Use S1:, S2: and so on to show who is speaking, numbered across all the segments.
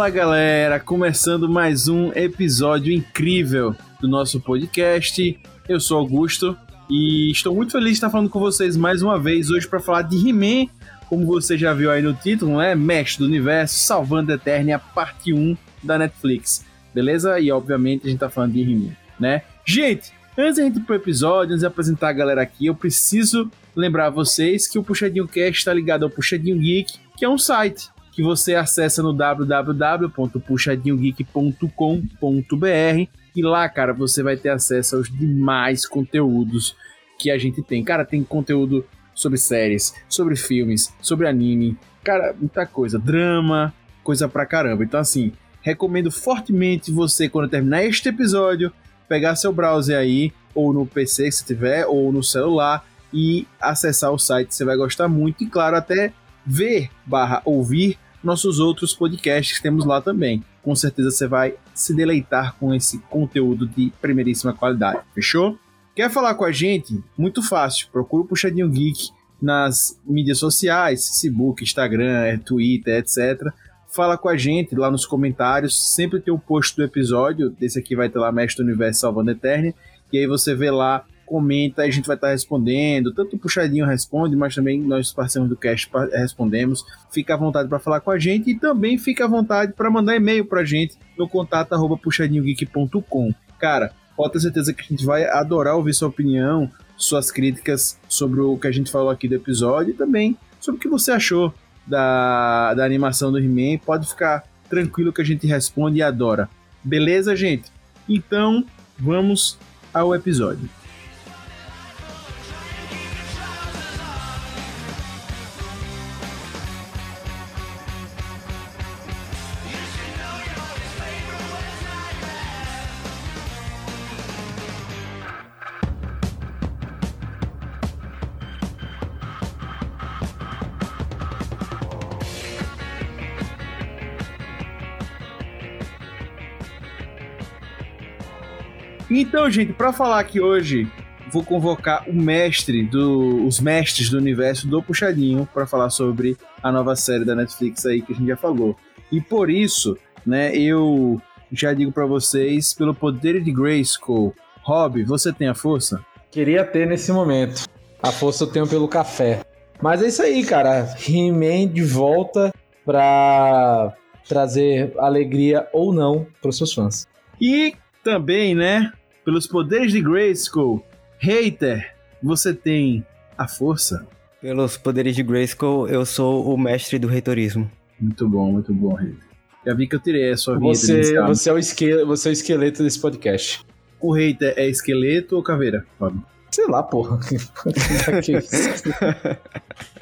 S1: Fala galera, começando mais um episódio incrível do nosso podcast. Eu sou Augusto e estou muito feliz de estar falando com vocês mais uma vez hoje para falar de He-Man, como você já viu aí no título, né? Mestre do Universo, Salvando a Eternia, parte 1 da Netflix, beleza? E obviamente a gente tá falando de He-Man, né? Gente, antes da gente ir pro episódio, antes de apresentar a galera aqui, eu preciso lembrar vocês que o Puxadinho Cast está ligado ao Puxadinho Geek, que é um site que você acessa no www.puxadinhogeek.com.br e lá, cara, você vai ter acesso aos demais conteúdos que a gente tem. Cara, tem conteúdo sobre séries, sobre filmes, sobre anime, cara, muita coisa, drama, coisa pra caramba. Então, assim, recomendo fortemente você, quando terminar este episódio, pegar seu browser aí, ou no PC você tiver, ou no celular, e acessar o site. Você vai gostar muito e, claro, até ver barra ouvir nossos outros podcasts que temos lá também. Com certeza você vai se deleitar com esse conteúdo de primeiríssima qualidade. Fechou? Quer falar com a gente? Muito fácil. Procura o Puxadinho Geek nas mídias sociais, Facebook, Instagram, Twitter, etc. Fala com a gente lá nos comentários. Sempre tem um post do episódio. Desse aqui vai ter lá Mestre do Universo Salvando Eterna. E aí você vê lá comenta, a gente vai estar respondendo. Tanto o Puxadinho responde, mas também nós, parceiros do cast, respondemos. Fica à vontade para falar com a gente e também fica à vontade para mandar e-mail para a gente no contato arroba puxadinhogeek.com. Cara, pode ter certeza que a gente vai adorar ouvir sua opinião, suas críticas sobre o que a gente falou aqui do episódio e também sobre o que você achou da, da animação do He-Man. Pode ficar tranquilo que a gente responde e adora. Beleza, gente? Então, vamos ao episódio. Então, gente, para falar aqui hoje, vou convocar o mestre do, os mestres do universo do Puxadinho para falar sobre a nova série da Netflix aí que a gente já falou. E por isso, né, eu já digo para vocês, pelo poder de Grayskull, Rob, você tem a força?
S2: Queria ter nesse momento. A força eu tenho pelo café. Mas é isso aí, cara. He-Man de volta pra trazer alegria ou não pros seus fãs.
S1: E também, né, pelos poderes de Grayskull, hater, você tem a força.
S3: Pelos poderes de Grayskull, eu sou o mestre do reitorismo.
S1: Muito bom, muito bom, hater. Já vi que eu tirei a sua vida.
S2: Você, você, é, o esqueleto, você é o esqueleto desse podcast.
S1: O hater é esqueleto ou caveira,
S2: Fábio? Sei lá, porra.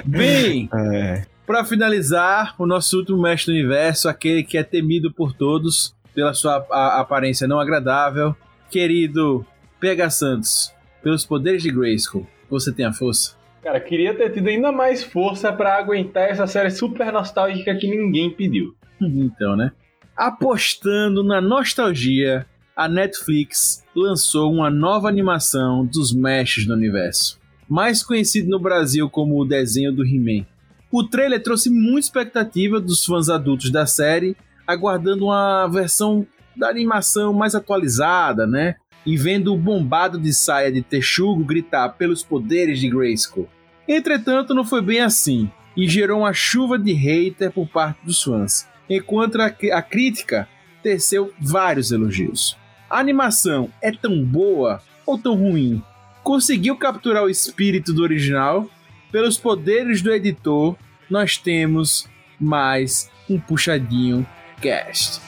S1: Bem, é. para finalizar, o nosso último mestre do universo, aquele que é temido por todos pela sua aparência não agradável, Querido PH Santos, pelos poderes de Grayskull, você tem a força?
S4: Cara, queria ter tido ainda mais força para aguentar essa série super nostálgica que ninguém pediu.
S1: então, né? Apostando na nostalgia, a Netflix lançou uma nova animação dos Mestres do Universo, mais conhecido no Brasil como o desenho do He-Man. O trailer trouxe muita expectativa dos fãs adultos da série, aguardando uma versão da animação mais atualizada, né? E vendo o bombado de saia de Texugo gritar pelos poderes de Grayskull. Entretanto, não foi bem assim, e gerou uma chuva de hater por parte dos fãs, enquanto a, a crítica teceu vários elogios. A animação é tão boa ou tão ruim? Conseguiu capturar o espírito do original? Pelos poderes do editor, nós temos mais um puxadinho cast.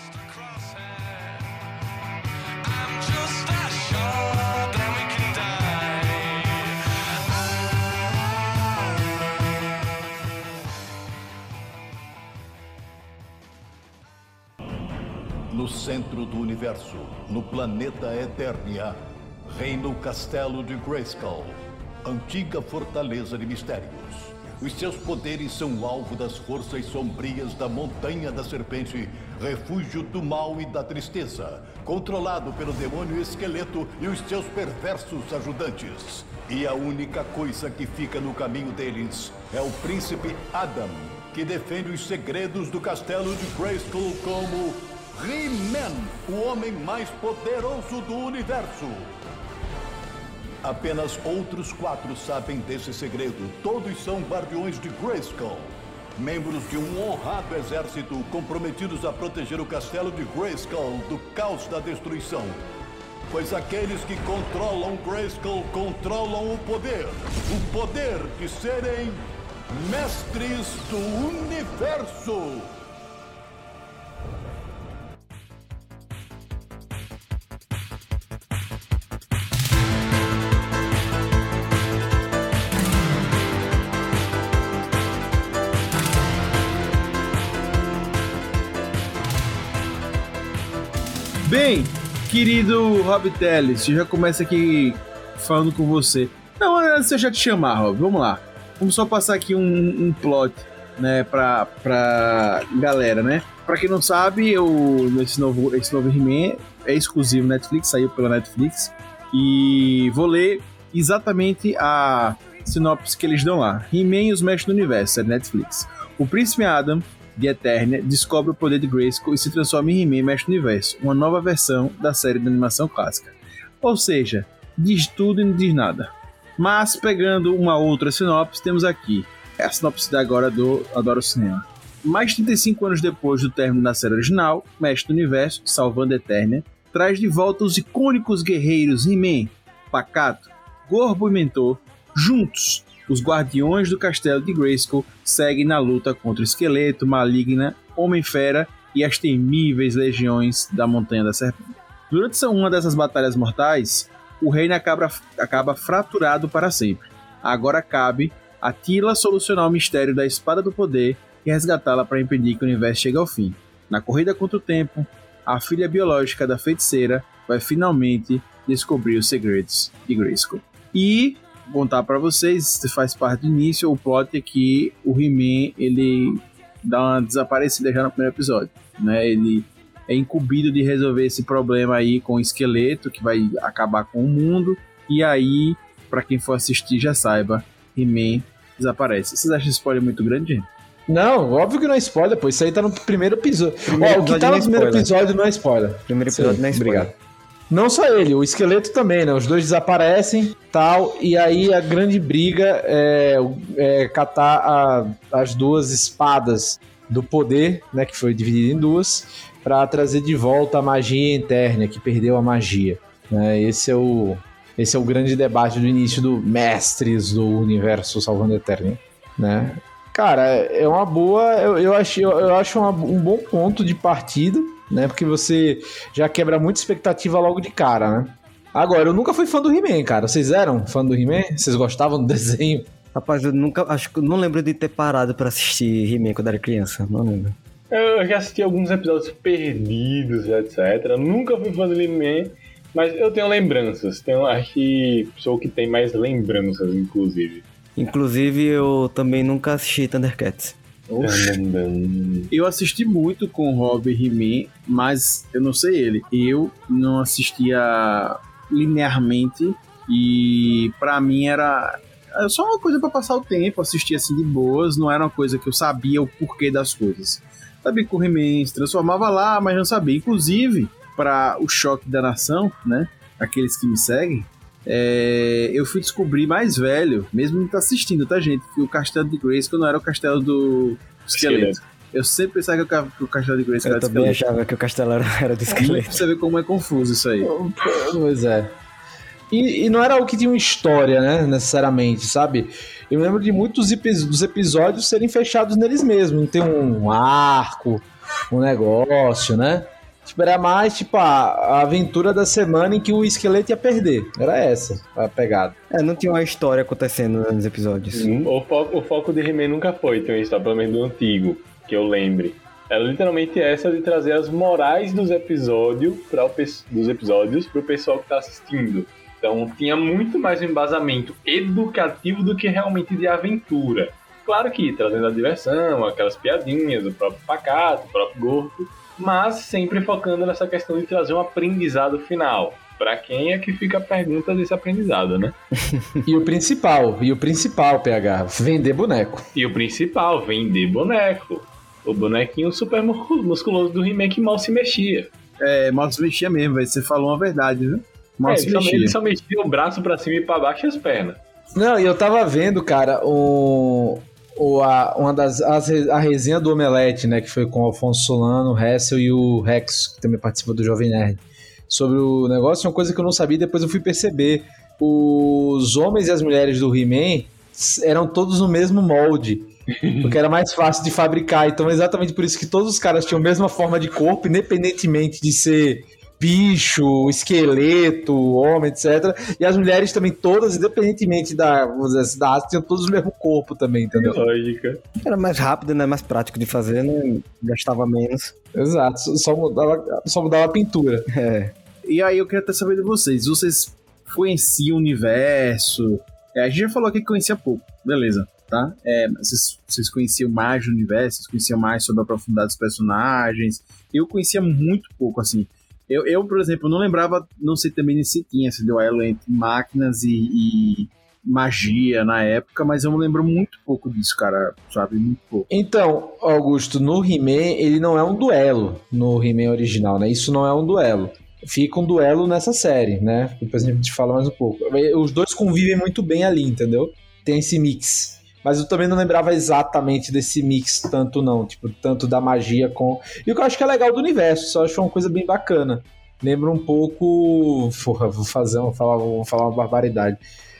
S5: No centro do universo, no planeta Eternia, reina o castelo de Grayskull, antiga fortaleza de mistérios. Os seus poderes são alvo das forças sombrias da Montanha da Serpente, refúgio do mal e da tristeza, controlado pelo demônio esqueleto e os seus perversos ajudantes. E a única coisa que fica no caminho deles é o príncipe Adam, que defende os segredos do castelo de Grayskull como He-Man, o homem mais poderoso do universo. Apenas outros quatro sabem desse segredo. Todos são guardiões de Grayskull. Membros de um honrado exército comprometidos a proteger o castelo de Grayskull do caos da destruição. Pois aqueles que controlam Grayskull controlam o poder. O poder de serem mestres do universo.
S1: Bem, querido Rob Teles, já começo aqui falando com você. Não, antes de eu já te chamar, Rob, vamos lá. Vamos só passar aqui um, um plot, né, pra, pra galera, né? Pra quem não sabe, eu, esse novo, esse novo He-Man é exclusivo Netflix, saiu pela Netflix. E vou ler exatamente a sinopse que eles dão lá. He-Man e os Mestres do Universo, é Netflix. O Príncipe Adam de Eternia descobre o poder de Grayskull e se transforma em He-Man Mestre Universo, uma nova versão da série de animação clássica. Ou seja, diz tudo e não diz nada. Mas pegando uma outra sinopse, temos aqui é a sinopse da agora do Adoro Cinema. Mais de 35 anos depois do término da série original, Mestre do Universo, salvando Eternia, traz de volta os icônicos guerreiros He-Man, Pacato, Gorbo e Mentor, juntos os guardiões do castelo de Grayskull seguem na luta contra o Esqueleto, Maligna, Homem-Fera e as temíveis legiões da Montanha da Serpente. Durante uma dessas batalhas mortais, o reino acaba, acaba fraturado para sempre. Agora cabe a Tila solucionar o mistério da Espada do Poder e resgatá-la para impedir que o universo chegue ao fim. Na corrida contra o tempo, a filha biológica da feiticeira vai finalmente descobrir os segredos de Grayskull. E contar para vocês, se faz parte do início, o plot é que o He-Man, ele dá uma desaparecida já no primeiro episódio, né? Ele é incumbido de resolver esse problema aí com o esqueleto, que vai acabar com o mundo, e aí, para quem for assistir já saiba, He-Man desaparece. Vocês acham spoiler muito grande, gente?
S2: Não, óbvio que não é spoiler, pô. Isso aí tá no primeiro episódio.
S3: Primeiro
S2: Ó, o que tá
S3: não
S2: no
S3: é
S2: primeiro episódio não é spoiler.
S3: Primeiro episódio
S2: Sim,
S3: não é spoiler.
S2: obrigado. Não só ele, o esqueleto também, né? Os dois desaparecem, tal, e aí a grande briga é, é catar a- as duas espadas do poder, né? Que foi dividida em duas, para trazer de volta a magia interna, que perdeu a magia. né? Esse é o esse é o grande debate do início do Mestres do Universo Salvando Eternia, né? Cara, é uma boa. Eu, eu acho, eu, eu acho uma- um bom ponto de partida, né? Porque você já quebra muita expectativa logo de cara, né? Agora, eu nunca fui fã do He-Man, cara. Vocês eram fã do He-Man? Vocês gostavam do desenho?
S3: Rapaz, eu nunca. Acho que eu não lembro de ter parado pra assistir He-Man quando era criança. Não lembro.
S4: Eu já assisti alguns episódios perdidos, etc. Nunca fui fã do He-Man, mas eu tenho lembranças. Tenho, acho que sou o que tem mais lembranças, inclusive.
S3: Inclusive, eu também nunca assisti Thundercats.
S1: Eu assisti muito com o Rob He-Man, mas eu não sei ele. Eu não assistia linearmente e pra mim era só uma coisa pra passar o tempo, assistir assim de boas, não era uma coisa que eu sabia o porquê das coisas. Sabia que o He-Man se transformava lá, mas não sabia. Inclusive, para o choque da nação, né? Aqueles que me seguem, é, eu fui descobrir mais velho, mesmo não tá assistindo, tá, gente? Que o castelo de Grayskull não era o castelo do esqueleto. Eu sempre pensava que o o castelo de
S3: Eu
S1: era do
S3: também
S1: esqueleto.
S3: achava que o castelo era, era do esqueleto.
S1: Pra você ver como é confuso isso aí.
S2: Pois é. E, e não era algo que tinha uma história, né? Necessariamente, sabe? Eu me lembro de muitos dos episódios serem fechados neles mesmos. Não tem um arco, um negócio, né? Tipo, era mais tipo a, a aventura da semana em que o esqueleto ia perder. Era essa a pegada.
S3: É, não tinha uma história acontecendo nos episódios.
S4: O foco, o foco de He-Man nunca foi ter uma história, pelo menos do antigo, que eu lembre. Era literalmente essa de trazer as morais dos episódios para o, dos episódios pro pessoal que tá assistindo. Então tinha muito mais um embasamento educativo do que realmente de aventura. Claro que trazendo a diversão, aquelas piadinhas, o próprio pacato, o próprio gordo, mas sempre focando nessa questão de trazer um aprendizado final. Pra quem é que fica a pergunta desse aprendizado, né?
S2: E o principal, e o principal, PH, vender boneco.
S4: E o principal, vender boneco. O bonequinho super mu- musculoso do He-Man que mal se mexia.
S1: É, mal se mexia mesmo, velho. Você falou uma verdade, viu? Mal
S4: É,
S1: se
S4: ele, só,
S1: mexia.
S4: ele só mexia o braço pra cima e pra baixo e as pernas.
S2: Não, e eu tava vendo, cara, o, o, a, uma das, as re- a resenha do Omelete, né, que foi com o Alfonso Solano, o Hessel e o Rex, que também participa do Jovem Nerd, sobre o negócio, uma coisa que eu não sabia, depois eu fui perceber. Os homens e as mulheres do He-Man eram todos no mesmo molde. Porque era mais fácil de fabricar. Então, é exatamente por isso que todos os caras tinham a mesma forma de corpo, independentemente de ser bicho, esqueleto, homem, etc. E as mulheres também, todas, independentemente da, assim, da raça, tinham todos o mesmo corpo também, entendeu?
S4: Lógica.
S3: Era mais rápido, né? Mais prático de fazer, né? Gastava menos.
S2: Exato, só- mudava, só mudava a pintura.
S3: É.
S1: E aí eu queria até saber de vocês. Vocês conheciam o universo? É, a gente já falou aqui que conhecia pouco, beleza, tá? É, vocês, vocês conheciam mais do universo? Vocês conheciam mais sobre a profundidade dos personagens? Eu conhecia muito pouco, assim. Eu, eu, por exemplo, não lembrava, não sei também se tinha esse duelo entre máquinas e, e magia na época, mas eu me lembro muito pouco disso, cara, sabe? Muito pouco.
S2: Então, Augusto, no He-Man, ele não é um duelo no He-Man original, né? Isso não é um duelo. Fica um duelo nessa série, né? Depois a gente fala mais um pouco. Os dois convivem muito bem ali, entendeu? Tem esse mix. Mas eu também não lembrava exatamente desse mix tanto não, tipo, tanto da magia com... E o que eu acho que é legal do universo, só acho uma coisa bem bacana. Lembra um pouco... Porra, vou fazer, vou falar, vou falar uma barbaridade.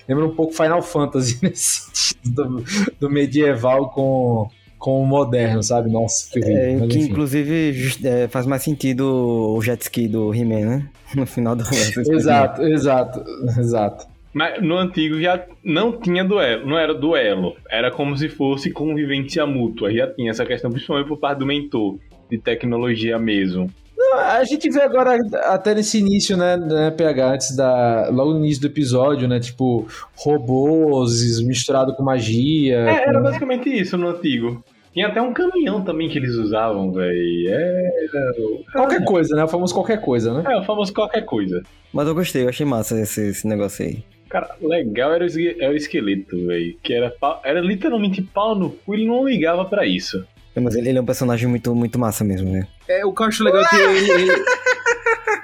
S2: Lembra um pouco Final Fantasy nesse sentido do, do medieval com, com o moderno, sabe? Nossa, que horrível.
S3: É, que
S2: enfim.
S3: inclusive é, faz mais sentido o jet ski do He-Man, né? No final do
S2: Exato, exato, exato.
S4: Mas no antigo já não tinha duelo, não era duelo. Era como se fosse convivência mútua. Já tinha essa questão, principalmente por parte do mentor, de tecnologia mesmo.
S2: A gente vê agora, até nesse início, né, né, PH, antes da. Logo no início do episódio, né? Tipo, robôs misturado com magia.
S4: É, era
S2: com-
S4: basicamente isso no antigo. Tinha até um caminhão também que eles usavam, velho. Era.
S2: Qualquer coisa, né? O famoso qualquer coisa, né?
S4: É, o famoso qualquer coisa.
S3: Mas eu gostei, eu achei massa esse, esse negócio aí.
S4: Cara, legal era o, era o esqueleto, velho. Que era, era literalmente pau no cu, ele não ligava pra isso.
S3: É, Mas ele, ele é um personagem muito, muito massa mesmo, né?
S1: É, o que eu acho legal é que ele, ele,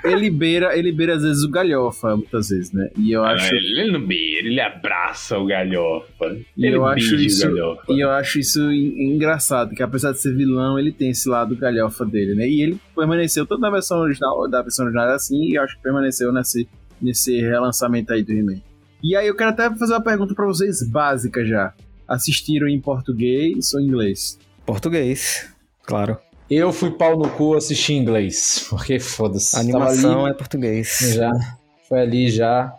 S1: ele beira, ele beira às vezes o galhofa, muitas vezes, né? E eu acho,
S4: Ele, ele não beira, ele abraça o galhofa.
S1: E
S4: ele
S1: eu acho isso-
S4: o galhofa.
S1: e eu acho isso en- engraçado, que apesar de ser vilão, ele tem esse lado galhofa dele, né? E ele permaneceu tanto na versão original, da versão original era assim, e eu acho que permaneceu nesse, nesse relançamento aí do He-Man. E aí eu quero até fazer uma pergunta pra vocês, básica já. Assistiram em português ou em inglês?
S3: Português, claro.
S2: Eu fui pau no cu assistir em inglês. Porque foda-se.
S3: A animação
S2: ali,
S3: é português.
S2: Já. Foi ali já.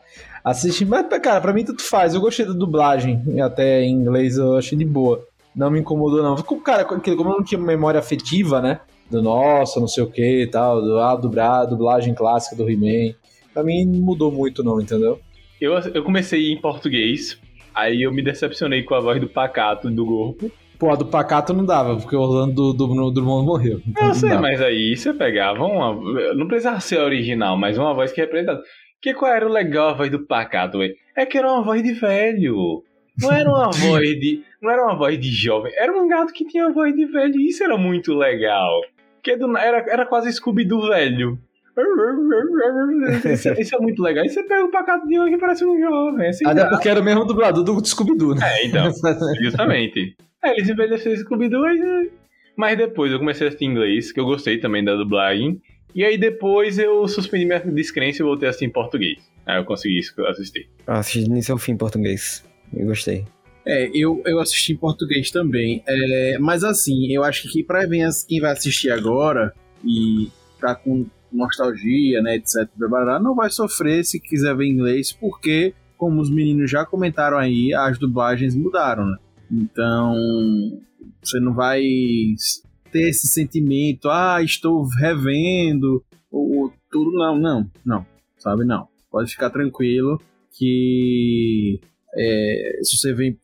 S2: Assisti, mas, cara, pra mim tanto faz. Eu gostei da dublagem, e até em inglês eu achei de boa. Não me incomodou, não. Ficou, cara, como eu não tinha memória afetiva, né? Do nossa, não sei o que e tal, do ah, dublar, dublagem clássica do He-Man. Pra mim não mudou muito, não, entendeu?
S4: Eu, eu comecei em português, aí eu me decepcionei com a voz do Pacato do Gorpo.
S2: Pô, a do Pacato não dava, porque o Orlando do, do, do mundo morreu. Então
S4: Eu
S2: não
S4: sei,
S2: dava.
S4: mas aí você pegava uma. Não precisava ser original, mas uma voz que representava. Que qual era o legal a voz do Pacato, velho? É que era uma voz de velho. Não era uma voz de. Não era uma voz de jovem. Era um gato que tinha voz de velho. E isso era muito legal. Que era, era quase Scooby do velho. Isso, isso é muito legal. E você pega o Pacato de hoje que parece um jovem. Assim,
S2: Até porque era o mesmo dublador do Scooby-Doo, né?
S4: É, então. Justamente. É, eles envelheceram Scooby-Doo, mas, é. mas depois eu comecei a assistir inglês, que eu gostei também da dublagem. E aí depois eu suspendi minha descrença e voltei a assistir em português. Aí eu consegui assistir.
S3: Eu assisti início ao fim em português. Eu gostei.
S1: É, eu, eu assisti em português também. É, mas assim, eu acho que pra quem quem vai assistir agora e tá com nostalgia, né, etc, não vai sofrer se quiser ver inglês, porque, como os meninos já comentaram aí, as dublagens mudaram, né? Então, você não vai ter esse sentimento, ah, estou revendo, ou, ou tudo, não, não, não, sabe, não. Pode ficar tranquilo que é, se você vir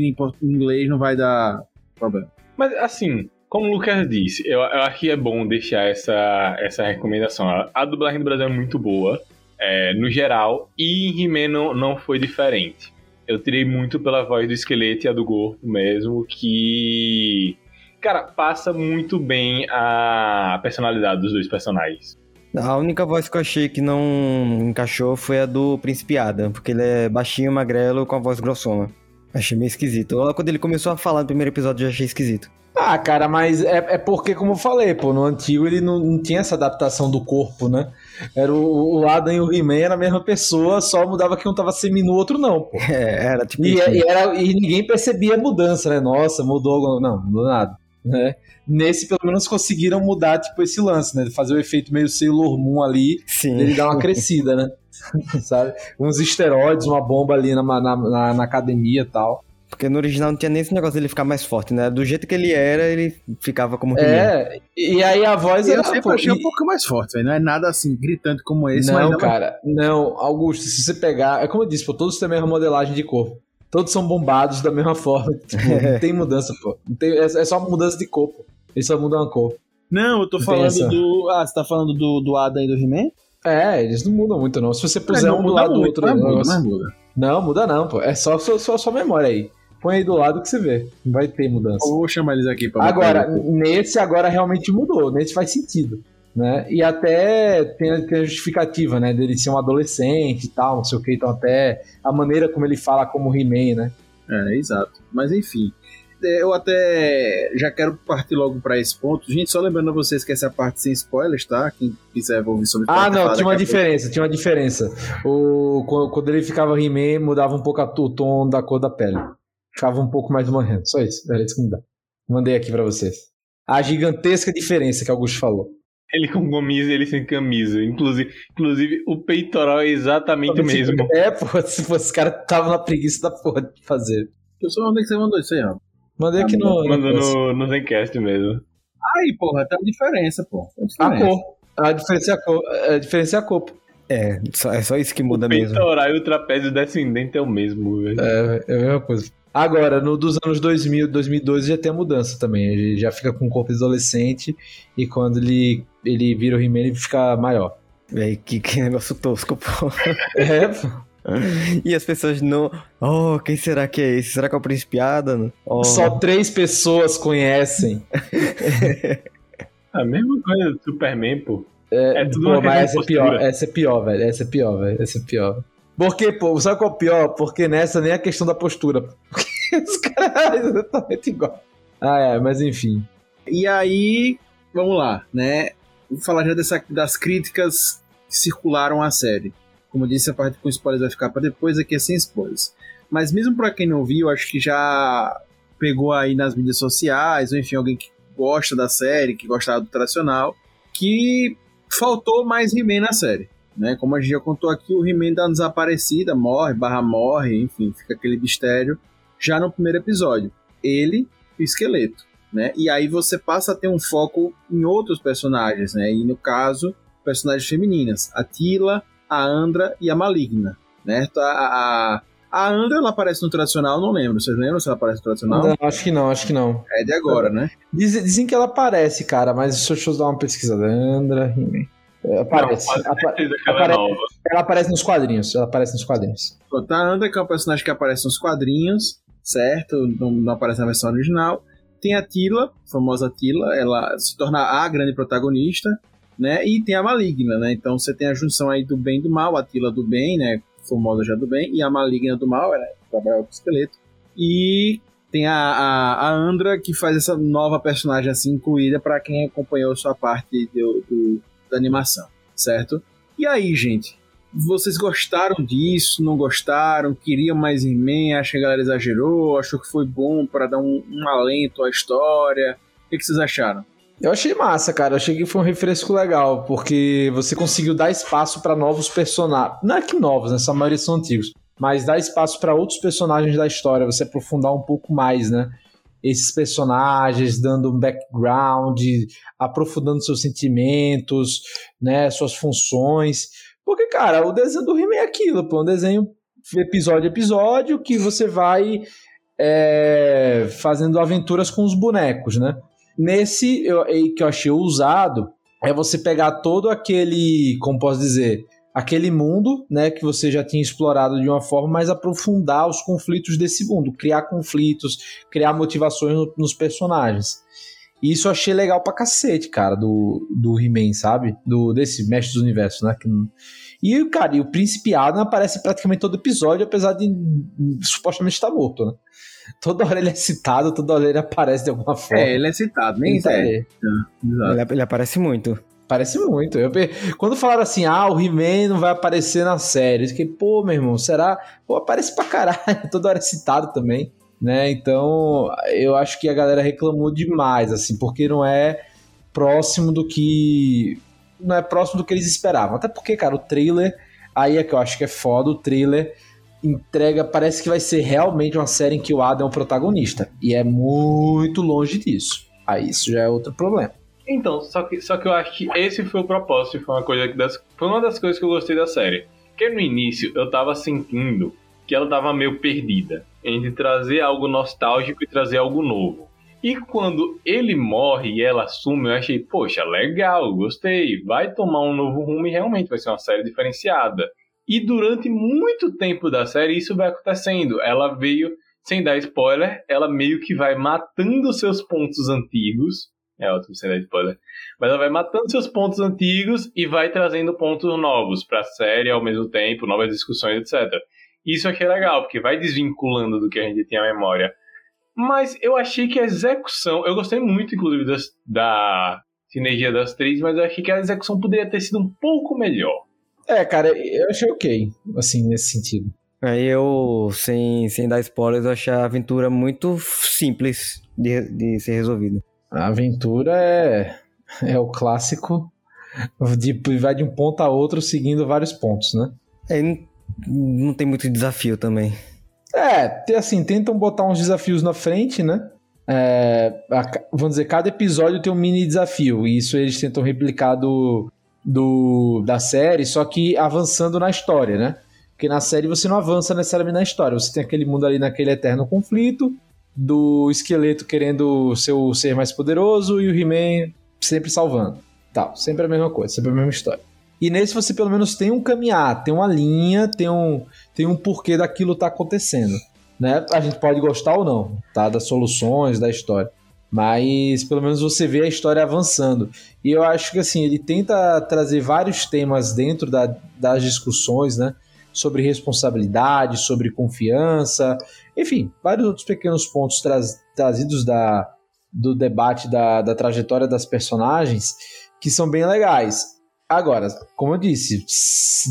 S1: em inglês não vai dar problema.
S4: Mas assim, como o Lucas disse, eu, eu acho que é bom deixar essa, essa recomendação. A, a dublagem do Brasil é muito boa. é, no geral, e em He-Man não, não foi diferente. Eu tirei muito pela voz do esqueleto e a do corpo mesmo, que. Cara, passa muito bem a personalidade dos dois personagens.
S3: A única voz que eu achei que não encaixou foi a do Príncipe Adam, porque ele é baixinho, magrelo, com a voz grossona. Achei meio esquisito. Quando ele começou a falar no primeiro episódio, eu já achei esquisito.
S2: Ah, cara, mas é, é porque, como eu falei, pô, no antigo ele não, não tinha essa adaptação do corpo, né? Era o, o Adam e o He-Man era a mesma pessoa, só mudava que um tava seminu, o outro não, pô.
S3: É, era tipo
S2: E,
S3: isso.
S2: e era, e ninguém percebia a mudança, né? Nossa, mudou alguma... Não, mudou nada. Né? Nesse, pelo menos, conseguiram mudar, tipo, esse lance, né? Fazer o efeito meio Sailor Moon ali,
S3: Sim.
S2: ele dá uma crescida, né? Sabe? Uns esteroides, uma bomba ali na, na, na- na academia e tal.
S3: Porque no original não tinha nem esse negócio dele ficar mais forte, né? Do jeito que ele era, ele ficava como He-Man.
S2: É, e aí a voz
S1: Eu
S2: era...
S1: sempre
S2: pô,
S1: achei
S2: e-
S1: um pouco mais forte, velho. Não é nada assim gritante como esse,
S2: não,
S1: é uma-
S2: cara, não, Augusto, se você pegar, é como eu disse, pô, todos têm a mesma modelagem de corpo. Todos são bombados da mesma forma. Tipo, não tem mudança, pô. Não tem- é, é só mudança de corpo. Eles só mudam a cor.
S1: Não, eu tô
S2: Não
S1: falando do. Ah, você tá falando do, do Adam e do He-Man?
S2: É, eles não mudam muito, não. Se você puser
S1: não
S2: um do lado do outro.
S1: mas
S2: o
S1: muda,
S2: negócio-
S1: mas muda.
S2: Não, muda não, pô. É só sua só, sua memória aí. Põe aí do lado que você vê. Não vai ter mudança.
S1: Eu vou chamar eles aqui pra
S2: Agora, nesse agora realmente mudou. Nesse faz sentido. Né? E até tem a, tem a justificativa, né? Dele ser um adolescente e tal, não sei o que. Então, até a maneira como ele fala como He-Man, né?
S1: É, exato. Mas enfim. Eu até já quero partir logo pra esse ponto. Gente, só lembrando a vocês que essa é a parte sem spoilers, tá? Quem quiser ouvir sobre
S2: Ah, não, tinha uma diferença, tinha uma diferença. O, quando ele ficava He-Man, mudava um pouco a- o tom da cor da pele. Ficava um pouco mais morrendo. Só isso, era isso que mudava. Mandei aqui pra vocês. A gigantesca diferença que o Augusto falou.
S4: Ele com camisa e ele sem camisa. Inclusive, inclusive o peitoral é exatamente o mesmo.
S2: É, pô, se fosse cara tava na preguiça da porra de fazer.
S1: pouco. Eu só onde é que você mandou isso aí, ó.
S2: Mandei aqui no.
S4: Manda
S2: no-
S4: no, Zencast mesmo.
S1: Aí, porra, tem uma diferença, pô. Tem
S2: A
S1: diferença.
S2: cor. A diferença é a cor. A diferença é a cor.
S3: É, só- é só isso que muda
S4: o
S3: mesmo.
S4: peitoral e o trapézio descendente é o mesmo, velho.
S2: É, é a mesma coisa. Agora, no dos anos 2000, 2012 já tem a mudança também. Ele já fica com o corpo de adolescente e quando ele, ele vira o He-Man, ele fica maior.
S3: Véi, que, que negócio tosco, pô.
S2: É, pô.
S3: E as pessoas não. Oh, quem será que é esse? Será que é o Príncipe Adam? Oh.
S2: Só três pessoas conhecem.
S4: A mesma coisa do Superman, pô.
S2: É,
S4: É tudo
S2: pô, mas essa é pior, essa é pior, velho. Essa é pior, velho. Essa é pior. Porque, pô, sabe qual é o pior? Porque nessa nem a questão da postura. Porque os caras são exatamente igual. Ah, é, mas enfim.
S1: E aí, vamos lá, né? Vou falar já dessa, das críticas que circularam a série. Como disse, a parte com spoilers vai ficar para depois, aqui é sem spoilers. Mas mesmo para quem não viu, acho que já pegou aí nas mídias sociais, ou enfim, alguém que gosta da série, que gostava do tradicional, que faltou mais He-Man na série. Né? Como a gente já contou aqui, o He-Man dá desaparecida, morre, barra morre, enfim, fica aquele mistério já no primeiro episódio. Ele o esqueleto né? E aí você passa a ter um foco em outros personagens, né? E no caso, personagens femininas, a Tila, a Andra e a Maligna, né? A, a, a Andra ela aparece no tradicional, não lembro. Vocês lembram se ela aparece no tradicional?
S2: Não, acho que não, acho que não.
S1: É de agora, né?
S2: Diz- dizem que ela aparece, cara, mas deixa eu dar uma pesquisada. Andra He-Man. É, Aparece.
S4: Não,
S2: Apa-
S4: certeza que ela é
S2: ela aparece nos quadrinhos. Ela aparece nos quadrinhos.
S1: Pronto, a Andra, que é um personagem que aparece nos quadrinhos, certo? Não, não aparece na versão original. Tem a Tila, a famosa Tila, ela se torna a grande protagonista, né? E tem a Maligna, né? Então você tem a junção aí do bem e do mal, a Tila do bem, né? Famosa já do bem, e a Maligna do mal, ela trabalha com esqueleto. E tem a, a, a Andra, que faz essa nova personagem assim incluída para quem acompanhou sua parte do, do- da animação, certo? E aí, gente, vocês gostaram disso? Não gostaram? Queriam mais He-Man? Acho que a galera exagerou? Achou que foi bom para dar um, um alento à história? O que, que vocês acharam?
S2: Eu achei massa, cara. Eu achei que foi um refresco legal, porque você conseguiu dar espaço pra novos personagens. Não é que novos, né? Essa maioria são antigos. Mas dar espaço pra outros personagens da história, você aprofundar um pouco mais, né? Esses personagens, dando um background, aprofundando seus sentimentos, né? Suas funções. Porque, cara, o desenho do He-Man é aquilo, pô. Um desenho episódio a episódio que você vai é, fazendo aventuras com os bonecos, né? Nesse eu, que eu achei usado é você pegar todo aquele, como posso dizer, aquele mundo, né, que você já tinha explorado de uma forma, mas aprofundar os conflitos desse mundo, criar conflitos, criar motivações no, nos personagens. E isso eu achei legal pra cacete, cara, do, do He-Man, sabe? Do, desse Mestre do Universo, né? Que, e, cara, e o Príncipe Adam aparece praticamente todo episódio, apesar de supostamente estar morto, né? Toda hora ele é citado, toda hora ele aparece de alguma forma.
S1: É, ele é citado, nem é.
S3: Ele, ele, aparece muito.
S2: Parece muito. Eu, quando falaram assim, ah, o He-Man não vai aparecer na série, eu fiquei, pô, meu irmão, será? Pô, aparece pra caralho, toda hora é citado também né? Então, eu acho que a galera reclamou demais, assim, porque não é próximo do que não é próximo do que eles esperavam. Até porque, cara, o trailer aí é que eu acho que é foda, o trailer entrega, parece que vai ser realmente uma série em que o Adam é o protagonista, e é muito longe disso. Aí isso já é outro problema.
S4: Então, só que, só que eu acho que esse foi o propósito, foi uma coisa das, foi uma das coisas que eu gostei da série. Que no início eu tava sentindo que ela tava meio perdida entre trazer algo nostálgico e trazer algo novo. E quando ele morre e ela assume, eu achei, poxa, legal, gostei, vai tomar um novo rumo e realmente vai ser uma série diferenciada. E durante muito tempo da série isso vai acontecendo. Ela veio, sem dar spoiler, ela meio que vai matando seus pontos antigos. É ótimo sem dar spoiler. Mas ela vai matando seus pontos antigos e vai trazendo pontos novos para a série ao mesmo tempo, novas discussões, etc. Isso eu achei legal, porque vai desvinculando do que a gente tem a memória. Mas eu achei que a execução. Eu gostei muito, inclusive, das, da sinergia das três, mas eu achei que a execução poderia ter sido um pouco melhor.
S2: É, cara, eu achei ok, assim, nesse sentido.
S3: Aí eu, sem, sem dar spoilers, eu achei a aventura muito simples de, de ser resolvida.
S2: A aventura é, é o clássico de vai de um ponto a outro seguindo vários pontos, né?
S3: É, não tem muito desafio também.
S2: É, assim, tentam botar uns desafios na frente, né? É, a, vamos dizer, cada episódio tem um mini desafio, e isso eles tentam replicar do, do, da série, só que avançando na história, né? Porque na série você não avança necessariamente na história, você tem aquele mundo ali naquele eterno conflito, do esqueleto querendo ser o ser mais poderoso e o He-Man sempre salvando. Tal, sempre a mesma coisa, sempre a mesma história. E nesse você pelo menos tem um caminhar, tem uma linha, tem um, tem um porquê daquilo tá acontecendo. Né? A gente pode gostar ou não, tá? Das soluções, da história. Mas pelo menos você vê a história avançando. E eu acho que assim, ele tenta trazer vários temas dentro da, das discussões, né? Sobre responsabilidade, sobre confiança, enfim, vários outros pequenos pontos tra trazidos da, do debate da, da trajetória das personagens que são bem legais. Agora, como eu disse,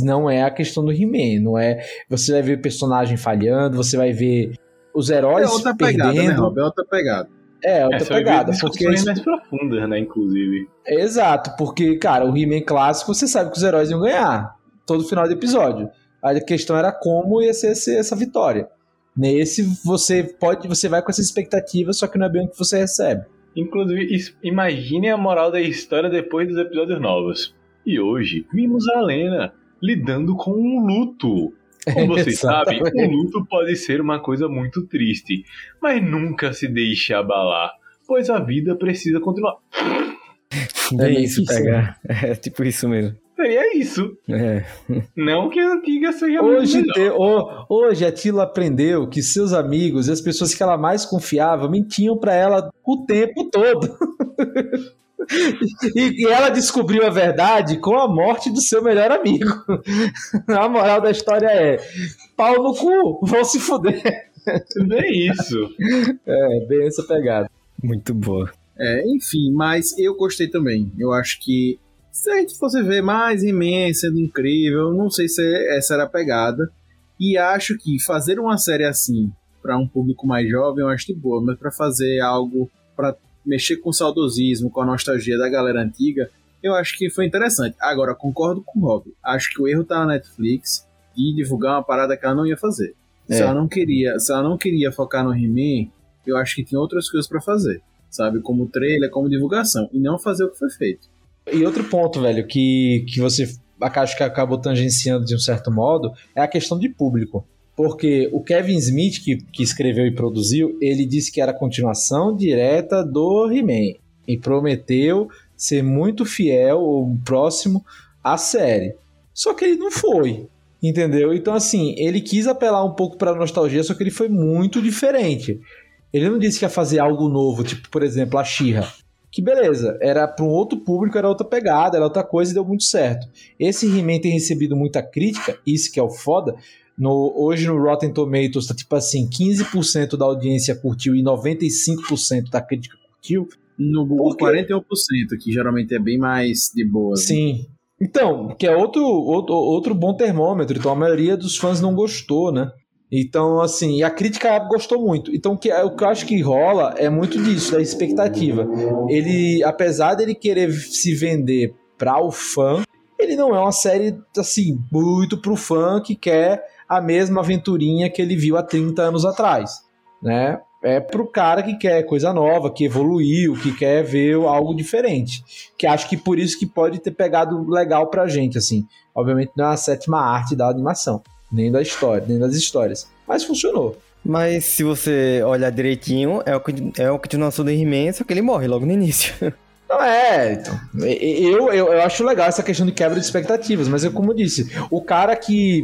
S2: não é a questão do He-Man, não é. Você vai ver personagem falhando, você vai ver os heróis é outra pegada, né, perdendo.
S1: Né, É outra pegada.
S2: É, outra é, pegada.
S4: Porque isso... mais profundas, né, inclusive.
S2: Exato, porque, cara, o He-Man clássico, você sabe que os heróis iam ganhar todo final do episódio. A questão era como ia ser essa vitória. Nesse, você pode, você vai com essa expectativa, só que não é bem o que você recebe.
S4: Inclusive, imagine a moral da história depois dos episódios novos. E hoje vimos a Lena lidando com um luto. Como vocês sabem, um luto pode ser uma coisa muito triste, mas nunca se deixe abalar, pois a vida precisa continuar.
S3: É, é isso, pegar. É tipo isso mesmo.
S4: Seria isso.
S3: É.
S4: Não que a antiga seja
S2: hoje te, Hoje a Tila aprendeu que seus amigos e as pessoas que ela mais confiava mentiam para ela o tempo todo. E, e, ela descobriu a verdade com a morte do seu melhor amigo. A moral da história é: pau no cu, vão se fuder.
S4: Bem isso.
S2: É, bem essa pegada.
S3: Muito boa.
S1: É, enfim, mas eu gostei também. Eu acho que se a gente fosse ver mais imensa, sendo incrível, não sei se essa era a pegada. E acho que fazer uma série assim para um público mais jovem eu acho de boa, mas para fazer algo para mexer com o saudosismo, com a nostalgia da galera antiga, eu acho que foi interessante. Agora, concordo com o Rob. Acho que o erro tá na Netflix de divulgar uma parada que ela não ia fazer. É. Se ela não queria, se ela não queria focar no He-Man, eu acho que tinha outras coisas para fazer, sabe? Como trailer, como divulgação, e não fazer o que foi feito.
S2: E outro ponto, velho, que, que você acho que acabou tangenciando de um certo modo, é a questão de público porque o Kevin Smith, que, que escreveu e produziu, ele disse que era a continuação direta do He-Man e prometeu ser muito fiel ou próximo à série. Só que ele não foi. Entendeu? Então, assim, ele quis apelar um pouco pra nostalgia, só que ele foi muito diferente. Ele não disse que ia fazer algo novo, tipo, por exemplo, a Xirra. Que beleza, era para um outro público, era outra pegada, era outra coisa e deu muito certo. Esse He-Man tem recebido muita crítica, isso que é o foda. No, hoje no Rotten Tomatoes tá tipo assim, 15% da audiência curtiu e 95% da crítica curtiu.
S1: No Google, 41%, que geralmente é bem mais de boa. né?
S2: Sim. Então, que é outro, outro, outro bom termômetro. Então a maioria dos fãs não gostou, né? Então, assim, e a crítica gostou muito. Então, o que, o que eu acho que rola é muito disso, da expectativa. Ele, apesar dele querer se vender para o fã, ele não é uma série, assim, muito pro fã que quer a mesma aventurinha que ele viu há 30 anos atrás, né? É pro cara que quer coisa nova, que evoluiu, que quer ver algo diferente. Que acho que por isso que pode ter pegado legal pra gente, assim. Obviamente não é a sétima arte da animação, nem da história, nem das histórias. Mas funcionou.
S3: Mas se você olhar direitinho, é o, que- é o continuação do He-Man, só que ele morre logo no início.
S2: Não é, então. Eu, eu, eu acho legal essa questão de quebra de expectativas, mas eu, como disse, o cara que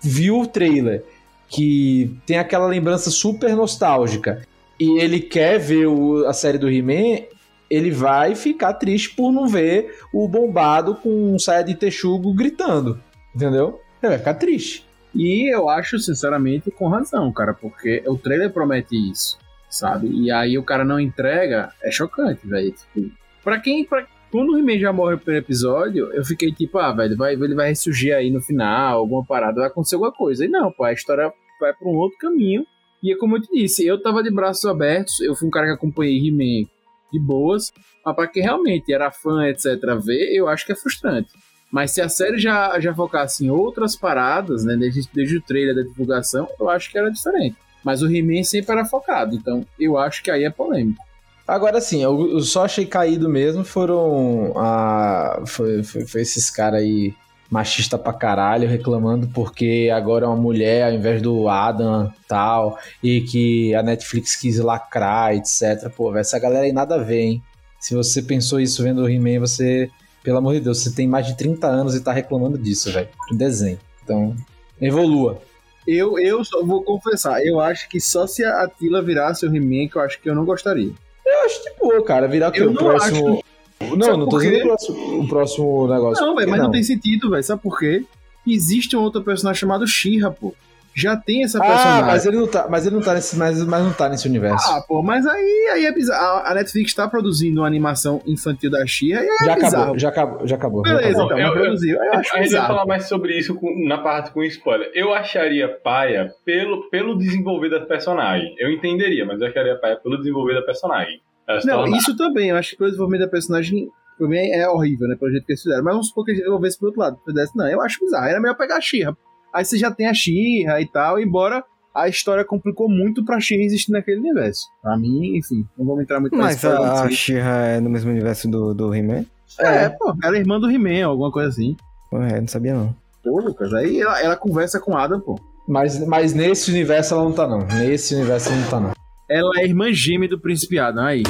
S2: viu o trailer, que tem aquela lembrança super nostálgica, e ele quer ver o- a série do He-Man, ele vai ficar triste por não ver o bombado com um saia de texugo gritando, entendeu? Ele vai ficar triste.
S1: E eu acho, sinceramente, com razão, cara, porque o trailer promete isso, sabe? E aí o cara não entrega, é chocante, velho. Tipo, pra quem. Pra, quando o He-Man já morre no primeiro episódio, eu fiquei tipo, ah, velho, vai, ele vai ressurgir aí no final, alguma parada, vai acontecer alguma coisa. E não, pô, a história vai pra um outro caminho. E é como eu te disse, eu tava de braços abertos, eu fui um cara que acompanhei He-Man de boas, mas pra quem realmente era fã, etc., ver, eu acho que é frustrante. Mas se a série já, já focasse em outras paradas, né, desde, desde o trailer da divulgação, eu acho que era diferente. Mas o He-Man sempre era focado, então eu acho que aí é polêmico.
S2: Agora sim, eu, eu só achei caído mesmo foram a, foi, foi, foi esses caras aí machista pra caralho reclamando porque agora é uma mulher ao invés do Adam tal e que a Netflix quis lacrar, etc. Pô, essa galera aí nada a ver, hein? Se você pensou isso vendo o He-Man, você, pelo amor de Deus, você tem mais de 30 anos e tá reclamando disso, velho. Desenho. Então, evolua.
S1: Eu, eu só vou confessar, eu acho que só se a Atila virasse o He-Man, que eu acho que eu não gostaria.
S2: Eu acho de boa, cara. Virar o que?
S1: Eu
S2: O
S1: não
S2: próximo. Não,
S1: Sabe
S2: não tô dizendo o próximo, o próximo negócio.
S1: Não, velho, mas não? tem sentido, velho. Sabe por quê? Existe um outro personagem chamado She-Ra, pô. Já tem essa personagem.
S2: Ah, mas ele não tá, mas ele não tá nesse, mas, mas não tá nesse universo.
S1: Ah, pô, mas aí, aí é bizarro. A- A Netflix tá produzindo uma animação infantil da She-Ra e aí
S2: já
S1: é bizarro.
S2: acabou, já acabou, já acabou. já
S1: Beleza,
S2: acabou.
S1: então,
S4: Eu- eu-
S1: produziu. Eu
S4: A
S1: acho
S4: gente vai falar mais sobre isso com- na parte com spoiler. Eu acharia paia pelo, pelo desenvolver da personagem. Eu entenderia, mas eu acharia paia pelo desenvolver da personagem. Se
S1: Não, isso também. Eu acho que pelo desenvolvimento da personagem também é horrível, né? Pelo jeito que eles fizeram. Mas vamos supor que eu visse pro outro lado. Se fizesse, não, eu acho bizarro. Era melhor pegar a She-Ra. Aí você já tem a She-Ra e tal, embora a história complicou muito pra She-Ra existir naquele universo. Pra mim, enfim, não vamos entrar muito
S3: Mas
S1: spoiler
S3: a, a
S1: disso.
S3: She-Ra é no mesmo universo do, do He-Man?
S1: É, pô, ela é irmã do He-Man, alguma coisa assim.
S3: É, não sabia não.
S1: Pô, Lucas, aí ela, ela conversa com Adam, pô.
S2: Mas, mas nesse universo ela não tá, não. Nesse universo ela não tá, não.
S1: Ela é irmã gêmea do Príncipe Adam, aí.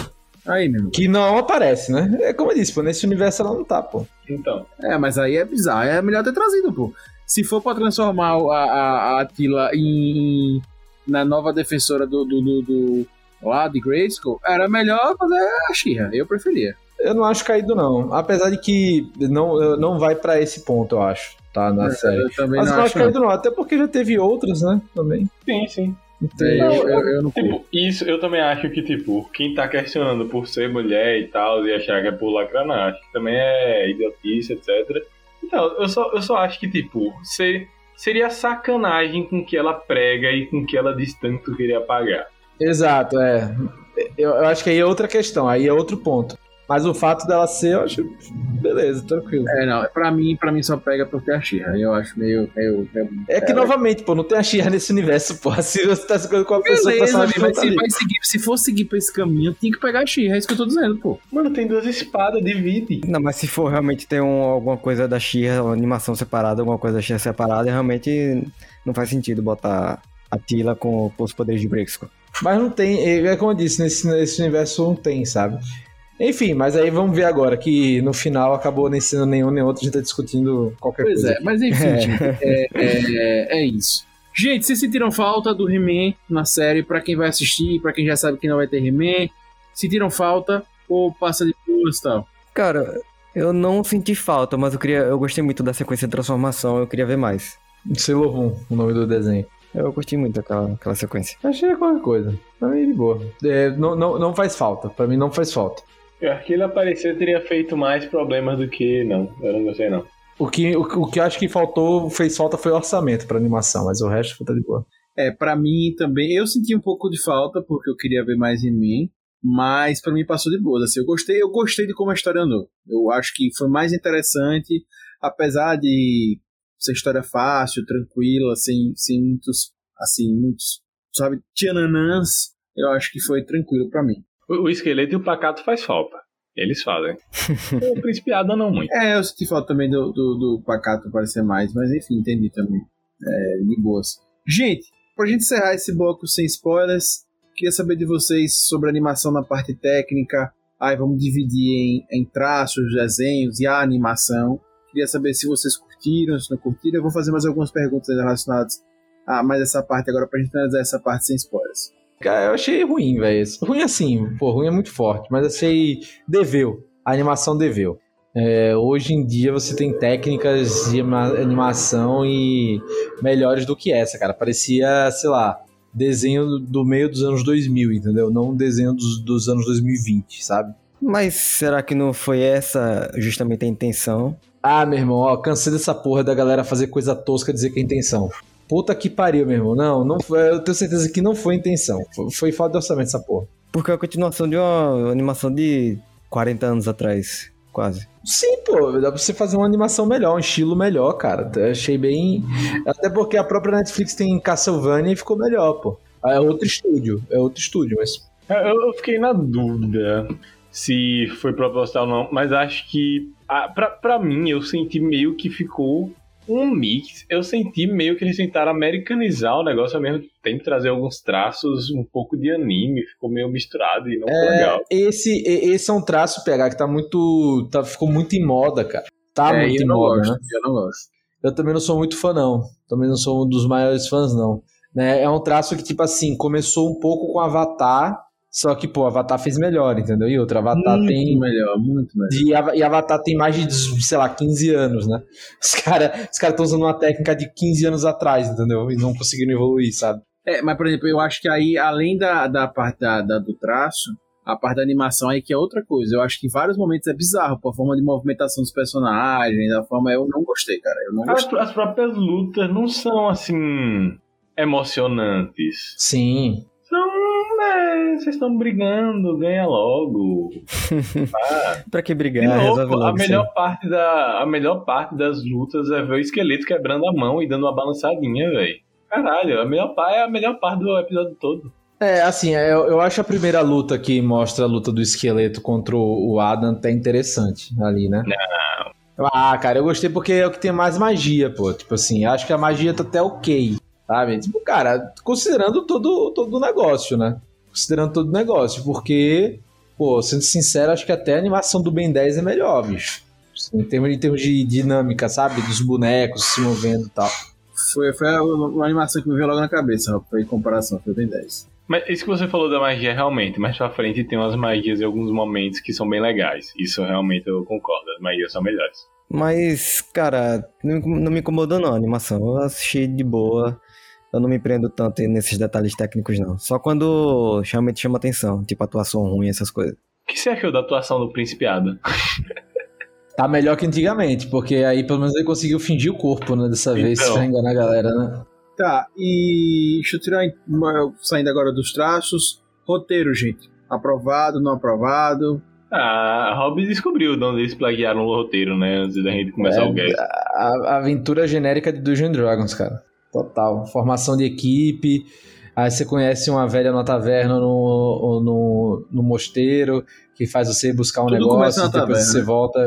S1: Aí, meu irmão.
S2: Que não aparece, né? É como eu disse, pô, nesse universo ela não tá, pô.
S4: Então,
S1: É, mas aí é bizarro. É melhor ter trazido, pô. Se for pra transformar a, a, a Attila em, na nova defensora do, do, do, do- lá de Grayskull, era melhor fazer a She-Ra. Eu preferia.
S2: Eu não acho caído, não. Apesar de que não, não vai pra esse ponto, eu acho, tá? Na série.
S1: Eu também
S2: Mas
S1: não acho.
S2: acho caído, não. Até porque já teve outras, né? Também.
S4: sim, sim.
S2: Então,
S1: eu, eu, eu não.
S4: Tipo, isso eu também acho que, tipo, quem tá questionando por ser mulher e tal, e achar que é por lacrar, não, acho que também é idiotice, etc. Então, eu só, eu só acho que, tipo, ser, seria sacanagem com que ela prega e com que ela diz tanto queria pagar.
S2: Exato, é. Eu, eu acho que aí é outra questão, aí é outro ponto. Mas o fato dela ser, eu acho. Beleza, tranquilo.
S1: É, não. Pra mim, pra mim só pega por ter a She-Ra. Eu acho meio. meio, meio...
S2: É que, novamente, pô, não tem a Xirra nesse universo, pô. Se você tá se com a pessoa,
S1: Beleza, amigo, mas
S2: tá
S1: se,
S2: ali.
S1: vai seguir, se for seguir pra esse caminho, tem que pegar a She-Ra. É isso que eu tô dizendo, pô.
S4: Mano, tem duas espadas, divide.
S3: Não, mas se for realmente ter um, alguma coisa da She-Ra, uma animação separada, alguma coisa da She-Ra separada, realmente não faz sentido botar a Tila com, com os poderes de Brixco.
S2: Mas não tem, é é como eu disse, nesse, nesse universo não tem, sabe? Enfim, mas aí vamos ver agora que no final acabou nem sendo nenhum nem outro, a gente tá discutindo qualquer
S1: Pois
S2: coisa.
S1: é, mas enfim,
S2: É.
S1: gente, é, é, é isso. Gente, vocês sentiram falta do He-Man na série? Pra quem vai assistir, pra quem já sabe que não vai ter He-Man, sentiram falta ou passa de boas e tal?
S3: Cara, eu não senti falta, mas eu queria. Eu gostei muito da sequência de transformação, eu queria ver mais.
S2: Sailor Moon, o nome do desenho.
S3: Eu gostei muito daquela aquela sequência.
S2: Achei qualquer coisa. Pra mim, de boa. É, não, não, não faz falta. Pra mim, não faz falta.
S4: Eu acho que ele aparecer teria feito mais problemas do que não. Eu não gostei, não.
S2: O que, o, o que eu acho que faltou, fez falta foi orçamento pra animação, mas o resto tá de boa.
S1: É, pra mim também, eu senti um pouco de falta porque eu queria ver mais He-Man, mas pra mim passou de boa. Assim, eu gostei, eu gostei de como a história andou. Eu acho que foi mais interessante, apesar de ser história fácil, tranquila, sem, sem muitos, assim, muitos, sabe, tchananãs, eu acho que foi tranquilo pra mim.
S4: O, o esqueleto e o pacato faz falta. Eles fazem. o príncipe Adam não muito.
S1: É, eu senti falta também do, do, do Pacato parecer mais, mas enfim, entendi também. É, de boas. Gente, pra gente encerrar esse bloco sem spoilers, queria saber de vocês sobre a animação na parte técnica. Aí vamos dividir em, em traços, desenhos e a animação. Queria saber se vocês curtiram, se não curtiram. Eu vou fazer mais algumas perguntas relacionadas a mais essa parte agora pra gente analisar essa parte sem spoilers.
S2: Cara, eu achei ruim, velho. Ruim assim, pô, ruim é muito forte, mas achei. deveu. A animação deveu. É, hoje em dia você tem técnicas de animação e melhores do que essa, cara. Parecia, sei lá, desenho do- do meio dos anos 2000, entendeu? Não um desenho dos, dos anos 2020, sabe?
S3: Mas será que não foi essa justamente a intenção?
S2: Ah, meu irmão, ó, cansei dessa porra da galera fazer coisa tosca dizer que é intenção. Puta que pariu, meu irmão. Não, não foi, eu tenho certeza que não foi intenção. Foi, foi falta de orçamento essa porra.
S3: Porque é a continuação de uma animação de 40 anos atrás, quase.
S2: Sim, pô, dá pra você fazer uma animação melhor, um estilo melhor, cara. Eu achei bem. Até porque a própria Netflix tem Castlevania e ficou melhor, pô. É outro estúdio, é outro estúdio, mas.
S4: Eu, eu fiquei na dúvida se foi proposital ou não, mas acho que, ah, pra, pra mim, eu senti meio que ficou um mix. Eu senti meio que eles tentaram americanizar o negócio ao mesmo tempo, trazer alguns traços, um pouco de anime, ficou meio misturado e não ficou legal.
S2: Esse, esse é um traço, PH, que tá muito. Tá, ficou muito em moda, cara. Tá
S1: É,
S2: muito
S1: eu
S2: em
S1: não
S2: moda,
S1: gosto,
S2: né?
S1: eu não gosto.
S2: Eu também não sou muito fã, não. Também não sou um dos maiores fãs, não. Né? É um traço que, tipo assim, começou um pouco com Avatar, só que, pô, Avatar fez melhor, entendeu? E outra, Avatar
S1: muito
S2: tem.
S1: melhor, muito melhor.
S2: E, e Avatar tem mais de, sei lá, 15 anos, né? Os caras os cara estão usando uma técnica de 15 anos atrás, entendeu? E não conseguiram evoluir, sabe?
S1: É, mas por exemplo, eu acho que aí, além da, da parte da, da- do traço, a parte da animação aí que é outra coisa. Eu acho que em vários momentos é bizarro, pô, a forma de movimentação dos personagens, a forma. Eu não gostei, cara. Eu não
S4: As,
S1: gostei.
S4: as próprias lutas não são assim emocionantes.
S2: Sim.
S4: Vocês estão brigando, ganha logo.
S3: Pra que brigar?
S4: novo,
S3: Resolve
S4: a
S3: logo. aí.
S4: melhor, parte da, a melhor parte das lutas é ver o esqueleto quebrando a mão e dando uma balançadinha, velho. Caralho, a melhor, pa- é a melhor parte do episódio todo.
S2: É, assim, eu, eu acho a primeira luta que mostra a luta do esqueleto contra o o Adam até interessante ali, né? Não. Ah, cara, eu gostei porque é o que tem mais magia, pô. Tipo assim, acho que a magia tá até ok, sabe? Tipo, cara, considerando todo, todo o negócio, né? Considerando todo o negócio, porque, pô, sendo sincero, acho que até a animação do Ben 10 é melhor, bicho. Em termos, em termos de dinâmica, sabe? Dos bonecos se movendo e tal.
S1: Foi, foi a- uma animação que me veio logo na cabeça, foi em comparação, foi bem 10.
S4: Mas isso que você falou da magia, realmente, mais pra frente tem umas magias em alguns momentos que são bem legais. Isso realmente eu concordo, as magias são melhores.
S3: Mas, cara, não, não me incomodou não a animação. Eu assisti de boa. Eu não me prendo tanto nesses detalhes técnicos, não. Só quando realmente chama atenção, tipo atuação ruim, essas coisas.
S4: O que você achou da atuação do Príncipe Adam?
S2: Tá melhor que antigamente, porque aí pelo menos ele conseguiu fingir o corpo, né? Dessa vez,
S4: Então.
S2: pra enganar a galera, né?
S1: Tá, e deixa eu tirar uma- saindo agora dos traços. Roteiro, gente. Aprovado, não aprovado.
S4: Ah, Rob descobriu de onde eles plagiaram o roteiro, né? Antes da gente começar
S2: É,
S4: o game.
S2: A, a aventura genérica de Dungeons and Dragons, cara. Total. Formação de equipe. Aí você conhece uma velha na taverna no, ou no, no mosteiro que faz você buscar um
S1: Tudo
S2: negócio, depois
S1: taverna.
S2: você volta.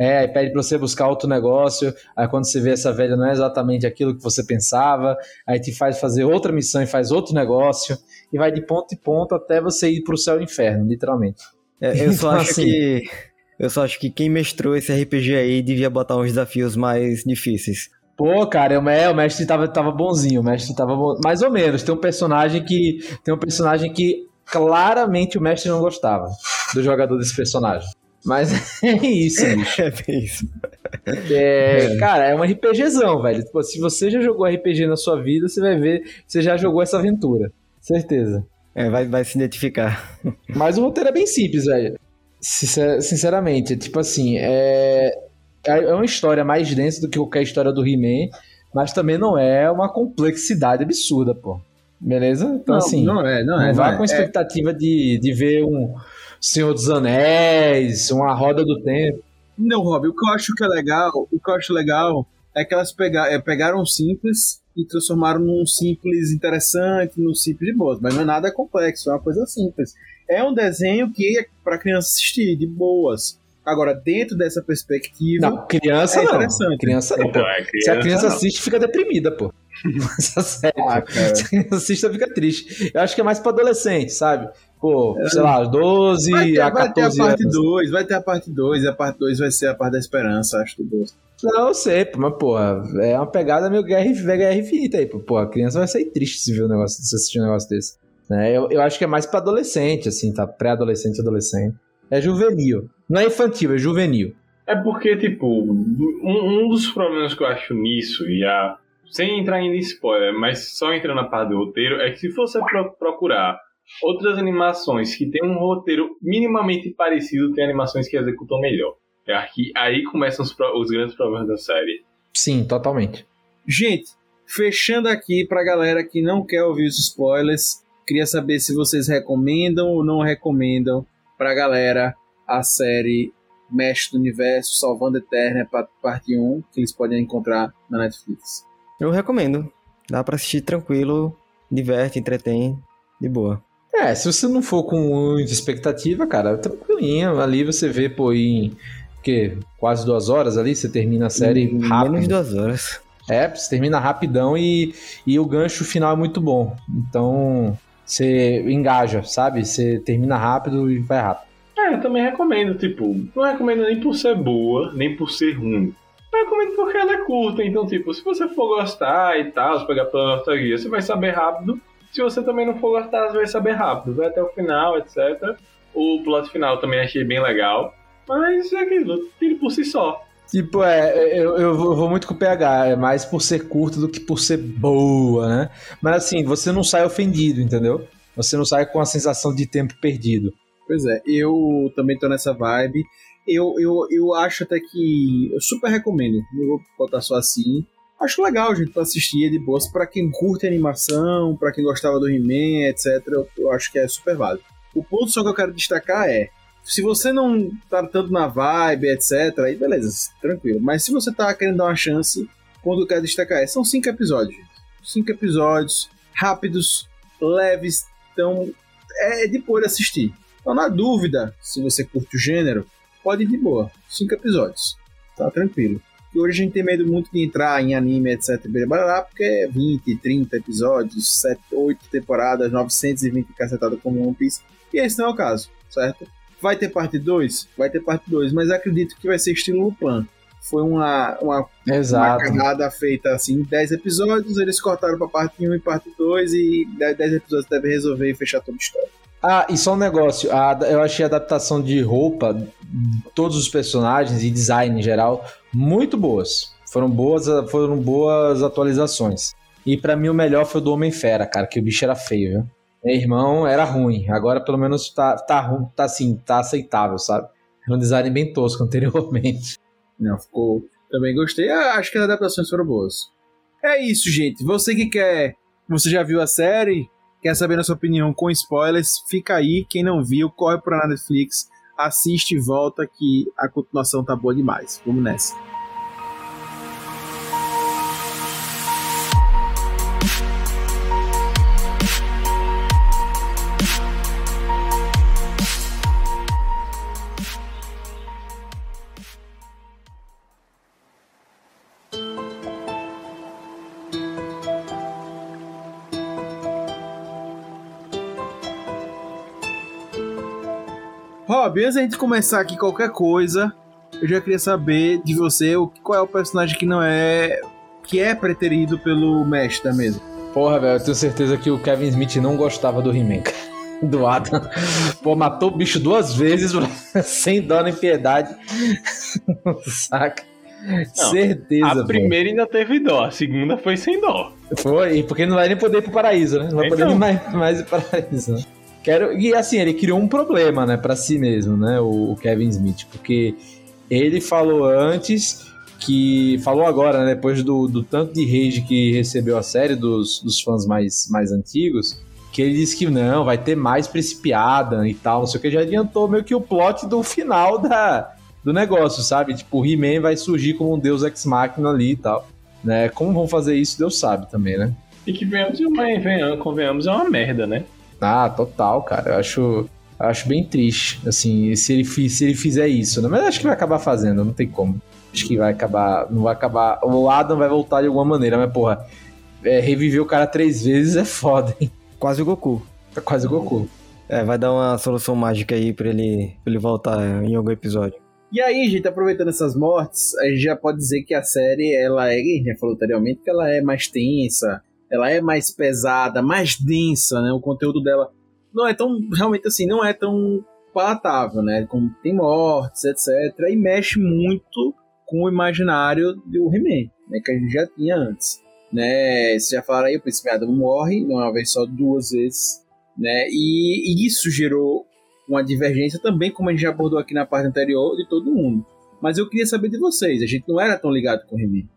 S2: É, aí pede pra você buscar outro negócio. Aí quando você vê essa velha não é exatamente aquilo que você pensava. Aí te faz fazer outra missão e faz outro negócio. E vai de ponto em ponto até você ir pro céu e inferno, literalmente.
S3: É, eu só
S2: Então,
S3: acho
S2: assim-
S3: que. Eu só acho que quem mestrou esse RPG aí devia botar uns desafios mais difíceis.
S2: Pô, cara, o, é, o mestre tava, tava bonzinho, o mestre tava mais ou menos. Tem um personagem que tem um personagem que claramente o mestre não gostava do jogador desse personagem. Mas é isso, bicho.
S3: É bem isso.
S2: É, cara, é um RPGzão, velho. Tipo, se você já jogou RPG na sua vida, você vai ver, você já jogou essa aventura. Certeza.
S3: É, vai, vai se identificar.
S2: Mas o roteiro é bem simples, velho. Sincer- Sinceramente, tipo assim, é... é uma história mais densa do que qualquer história do He-Man, mas também não é uma complexidade absurda, pô. Beleza? Então, assim, não,
S1: não é, não é. não
S2: com
S1: é.
S2: expectativa de, de ver um Senhor dos Anéis, uma Roda do Tempo.
S1: Não, Rob, o que eu acho que é legal, o que eu acho legal é que elas é, pegaram o simples e transformaram num simples interessante, num simples de boas, mas não é nada complexo, é uma coisa simples. É um desenho que é para criança assistir, de boas. Agora, dentro dessa perspectiva,
S2: Não, criança
S1: É
S2: não.
S1: interessante.
S2: Criança não, pô.
S4: Então, é
S2: Se a criança
S4: não.
S2: assiste, fica deprimida, pô. Essa série.
S1: Ah.
S2: Se a criança assiste, ela fica triste. Eu acho que é mais pra adolescente, sabe? Pô, sei lá, 12
S1: vai ter,
S2: a
S1: vai ter a
S2: 14
S1: parte
S2: anos.
S1: 2, vai ter a parte 2, e a parte 2 vai ser a parte da esperança, acho que gosto.
S2: Não, eu sei, pô, mas, porra, é uma pegada meio guerra, guerra infinita aí, pô. Pô, a criança vai sair triste se ver um negócio, se assistir um negócio desse. Né? Eu, eu acho que é mais pra adolescente, assim, tá? Pré-adolescente, adolescente. É juvenil. Não é infantil, é juvenil.
S4: É porque, tipo, um, um dos problemas que eu acho nisso, e a, sem entrar em spoiler, mas só entrando na parte do roteiro, é que se você pro- procurar outras animações que têm um roteiro minimamente parecido, tem animações que executam melhor. É aqui, aí começam os, os grandes problemas da série.
S2: Sim, totalmente.
S1: Gente, fechando aqui pra galera que não quer ouvir os spoilers, queria saber se vocês recomendam ou não recomendam pra galera a série Mestre do Universo, Salvando Eterna, pa- parte 1, que eles podem encontrar na Netflix.
S3: Eu recomendo. Dá pra assistir tranquilo, diverte, entretém, de boa.
S2: É, se você não for com muita expectativa, cara, tranquilinho. Ali você vê, pô, em que quase duas horas ali, você termina a série
S3: Em
S2: rápido.
S3: Menos de duas horas.
S2: É, você termina rapidão e, e o gancho final é muito bom. Então, você engaja, sabe? Você termina rápido e vai rápido.
S4: É, eu também recomendo, tipo, não recomendo nem por ser boa, nem por ser ruim. Eu recomendo porque ela é curta, então, tipo, se você for gostar e tal, se pegar pela nostalgia, você vai saber rápido. Se você também não for gostar, você vai saber rápido. Vai até o final, etc. O plot final também achei bem legal. Mas é aquilo, tire por si só.
S2: Tipo, é, eu, eu vou eu vou muito com o PH, é mais por ser curta do que por ser boa, né? Mas assim, você não sai ofendido, entendeu? Você não sai com a sensação de tempo perdido.
S1: Pois é, eu também tô nessa vibe. Eu, eu, eu acho até que. Eu super recomendo. Eu vou botar só assim. Acho legal, gente, pra assistir é de boas. Pra quem curte animação, pra quem gostava do He-Man, etc. Eu, eu acho que é super válido. O ponto só que eu quero destacar é. Se você não tá tanto na vibe, etc., aí beleza, tranquilo. Mas se você tá querendo dar uma chance, o ponto que eu quero destacar é: são cinco episódios. Cinco episódios, rápidos, leves, então é de boa assistir. Então, na dúvida, se você curte o gênero, pode ir de boa. Cinco episódios. Tá tranquilo. E hoje a gente tem medo muito de entrar em anime, etc. Porque é 20, 30 episódios, 7, 8 temporadas, 920 cacetadas como One Piece. E esse não é o caso, certo? Vai ter parte 2? Vai ter parte 2, mas acredito que vai ser estilo Lupin. Foi uma, uma uma
S2: Exato.
S1: cagada feita assim, 10 episódios, eles cortaram pra parte 1 e parte 2 e 10 episódios devem resolver e fechar toda a história.
S2: Ah, e só um negócio, a- eu achei a adaptação de roupa, todos os personagens e design em geral, muito boas. Foram boas, foram boas atualizações. E pra mim o melhor foi o do Homem-Fera, cara, que o bicho era feio, viu? Meu irmão era ruim, agora pelo menos tá, tá, tá assim, tá aceitável, sabe? Era um design bem tosco anteriormente.
S1: Não, ficou. Também gostei. Ah, acho que as adaptações foram boas. É isso, gente. Você que quer. Você já viu a série? Quer saber a sua opinião com spoilers? Fica aí. Quem não viu, corre pra Netflix, assiste e volta que a continuação tá boa demais. Vamos nessa. Rob, antes da gente começar aqui qualquer coisa, eu já queria saber de você o- qual é o personagem que não é. que é preterido pelo mestre da mesa.
S2: Porra, velho, eu tenho certeza que o Kevin Smith não gostava do He-Man. Do Adam. Pô, matou o bicho duas vezes, sem dó nem piedade. Saca?
S4: Não,
S2: certeza,
S4: A
S2: pô.
S4: primeira ainda teve dó, a segunda foi sem dó.
S2: Foi, porque não vai nem poder ir pro paraíso, né? Não vai poder
S4: Então.
S2: ir mais, mais ir pro paraíso, né? Quero, e assim, ele criou um problema, né, pra si mesmo, né, o, o Kevin Smith, porque ele falou antes que. Falou agora, né, depois do, do tanto de rage que recebeu a série dos, dos fãs mais, mais antigos, que ele disse que não, vai ter mais Principiada e tal, não sei o que, já adiantou meio que o plot do final da, do negócio, sabe? Tipo, o He-Man vai surgir como um deus ex-máquina ali e tal. Né? Como vão fazer isso, Deus sabe também, né?
S4: E que venhamos, venhamos, convenhamos, é uma merda, né?
S2: Ah, total, cara. Eu acho, eu acho bem triste, assim, se ele, se ele fizer isso, né? Mas acho que vai acabar fazendo, não tem como. Acho que vai acabar, não vai acabar. O Adam vai voltar de alguma maneira, mas porra, é, reviver o cara três vezes é foda, hein?
S3: Quase o Goku.
S2: Tá quase o Goku.
S3: É, vai dar uma solução mágica aí pra ele, pra ele voltar em algum episódio.
S1: E aí, gente, aproveitando essas mortes, a gente já pode dizer que a série, ela é, a gente já falou anteriormente, que ela é mais tensa, ela é mais pesada, mais densa, né? O conteúdo dela não é tão, realmente assim, não é tão palatável, né? Como tem mortes, etc. E mexe muito com o imaginário do He-Man, né? Que a gente já tinha antes, né? Vocês já falaram aí, o Príncipe Adam morre, não é uma vez só, duas vezes, né? E, e isso gerou uma divergência também, como a gente já abordou aqui na parte anterior, de todo mundo. Mas eu queria saber de vocês, a gente não era tão ligado com o He-Man.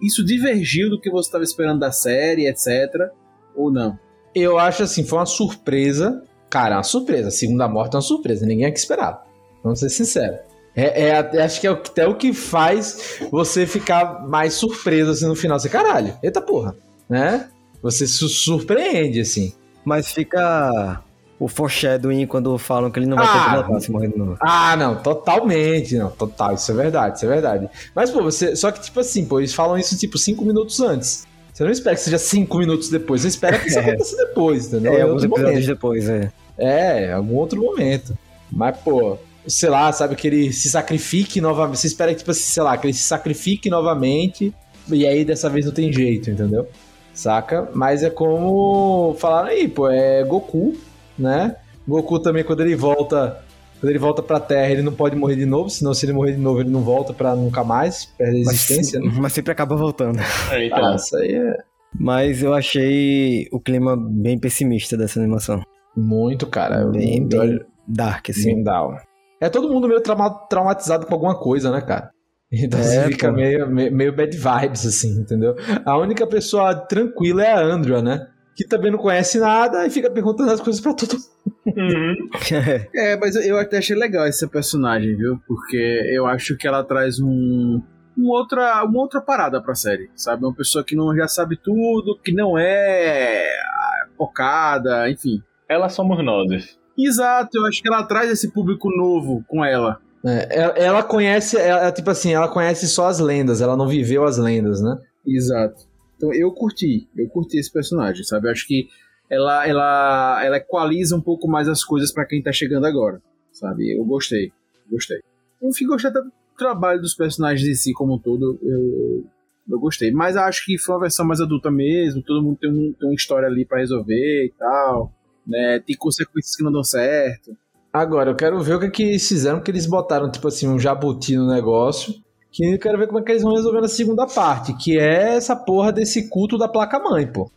S1: Isso divergiu do que você estava esperando da série, etc. Ou não?
S2: Eu acho assim, foi uma surpresa. Cara, uma surpresa. A segunda morte é uma surpresa. Ninguém é que esperava. Vamos ser sinceros. É, é até- acho que é até o que faz você ficar mais surpreso assim no final. Você, caralho, eita porra, né? Você se surpreende, assim.
S3: Mas fica o foreshadowing quando falam que ele não vai
S2: Ah,
S3: completar se morrer de novo.
S2: Ah, não, totalmente, não, total, isso é verdade, isso é verdade. Mas, pô, você. Só que, tipo assim, pô, eles falam isso, tipo, cinco minutos antes. Você não espera que seja cinco minutos depois, você espera que isso
S3: É.
S2: aconteça depois, entendeu?
S3: É,
S2: Em
S3: alguns episódios
S2: momento.
S3: depois, é.
S2: É, em algum outro momento. Mas, pô, sei lá, sabe, que ele se sacrifique novamente. Você espera que, tipo assim, sei lá, que ele se sacrifique novamente. E aí dessa vez não tem jeito, entendeu? Saca? Mas é como falaram aí, pô, é Goku, né? Goku também, quando ele volta. Quando ele volta pra Terra, ele não pode morrer de novo, senão se ele morrer de novo, ele não volta pra nunca mais, perde a
S3: Mas,
S2: existência, né?
S3: mas sempre acaba voltando.
S4: É, então,
S2: Ah, isso aí é
S3: Mas eu achei o clima bem pessimista dessa animação.
S2: muito, cara.
S3: Bem, bem dark, assim.
S2: Sim, down. É todo mundo meio trauma- traumatizado com alguma coisa, né, cara? Então
S3: É,
S2: você fica meio, meio, meio bad vibes, assim, entendeu? A única pessoa tranquila é a Andrea, né? Que também não conhece nada e fica perguntando as coisas pra todo mundo.
S4: uhum.
S1: É, mas eu até achei legal essa personagem, viu? Porque eu acho que ela traz um. Uma outra, uma outra parada pra série, sabe? Uma pessoa que não já sabe tudo, que não é ah, focada, enfim.
S4: Elas somos nós.
S1: Exato, eu acho que ela traz esse público novo com ela.
S2: É, ela, ela conhece, ela, tipo assim, ela conhece só as lendas, ela não viveu as lendas, né?
S1: Exato. Então eu curti, eu curti esse personagem, sabe? Eu acho que ela, ela, ela equaliza um pouco mais as coisas pra quem tá chegando agora, sabe? Eu gostei, gostei. Eu fico até do trabalho dos personagens em si como um todo, eu, eu gostei. Mas acho que foi uma versão mais adulta mesmo, todo mundo tem, um, tem uma história ali pra resolver e tal, né? Tem consequências que não dão certo.
S2: Agora, eu quero ver o que, que eles fizeram, porque eles botaram, tipo assim, um jabuti no negócio. Que eu quero ver como é que eles vão resolver na segunda parte, que é essa porra desse culto da placa-mãe, pô.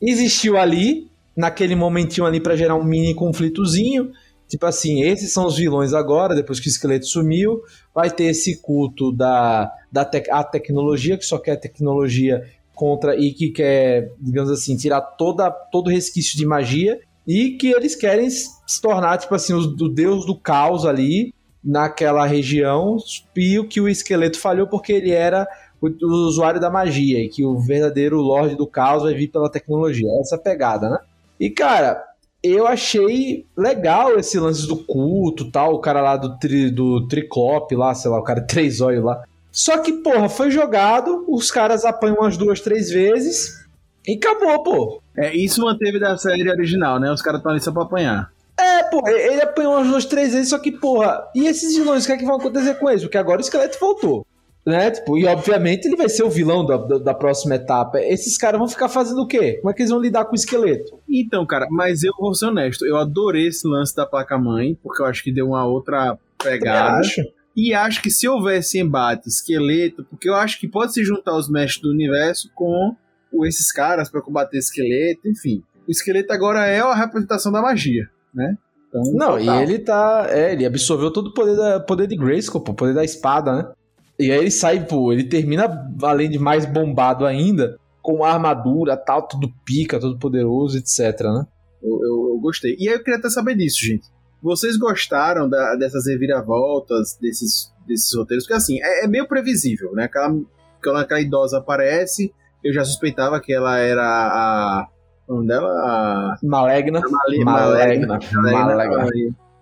S2: Existiu ali, naquele momentinho ali pra gerar um mini conflitozinho. Tipo assim, esses são os vilões agora, depois que o esqueleto sumiu. Vai ter esse culto da, da tec a tecnologia, que só quer tecnologia contra e que quer, digamos assim, tirar toda, todo resquício de magia. E que eles querem se tornar, tipo assim, o, o deus do caos ali naquela região. E o que o esqueleto falhou porque ele era o, o usuário da magia. E que o verdadeiro Lorde do Caos vai vir pela tecnologia. Essa pegada, né? E, cara, eu achei legal esse lance do culto tal. O cara lá do, tri, do Triclope lá, sei lá, o cara três olhos lá. Só que, porra, foi jogado, os caras apanham umas duas, três vezes e acabou, pô.
S1: É, isso manteve da série original, né? Os caras estão ali só pra apanhar.
S2: É, pô, ele apanhou umas duas, três vezes, só que, porra, e esses vilões, o que é que vão acontecer com eles? Porque agora o esqueleto voltou. Né? Tipo, e obviamente ele vai ser o vilão da, da, da próxima etapa. Esses caras vão ficar fazendo o quê? Como é que eles vão lidar com o esqueleto?
S1: Então, cara, mas eu vou ser honesto, eu adorei esse lance da placa-mãe, porque eu acho que deu uma outra pegada.
S2: acho.
S1: E acho que se houvesse embate esqueleto, porque eu acho que pode se juntar os mestres do universo com esses caras pra combater esqueleto, enfim. O esqueleto agora é a representação da magia, né? Então,
S2: Não,
S1: total.
S2: e ele tá. É, ele absorveu todo o poder, da, poder de Grayskull, o poder da espada, né? E aí ele sai, pô, ele termina, além de mais bombado ainda, com a armadura, tal, tudo pica, todo poderoso, etc, né?
S1: Eu, eu- eu gostei. E aí eu queria até saber disso, gente. Vocês gostaram da- dessas reviravoltas, desses, desses roteiros? Porque assim, é, é meio previsível, né? Aquela, quando aquela idosa aparece, eu já suspeitava que ela era a. O nome dela? A.
S2: Malegna.
S1: Mali-
S2: Malegna. Malegna.
S1: Malegna.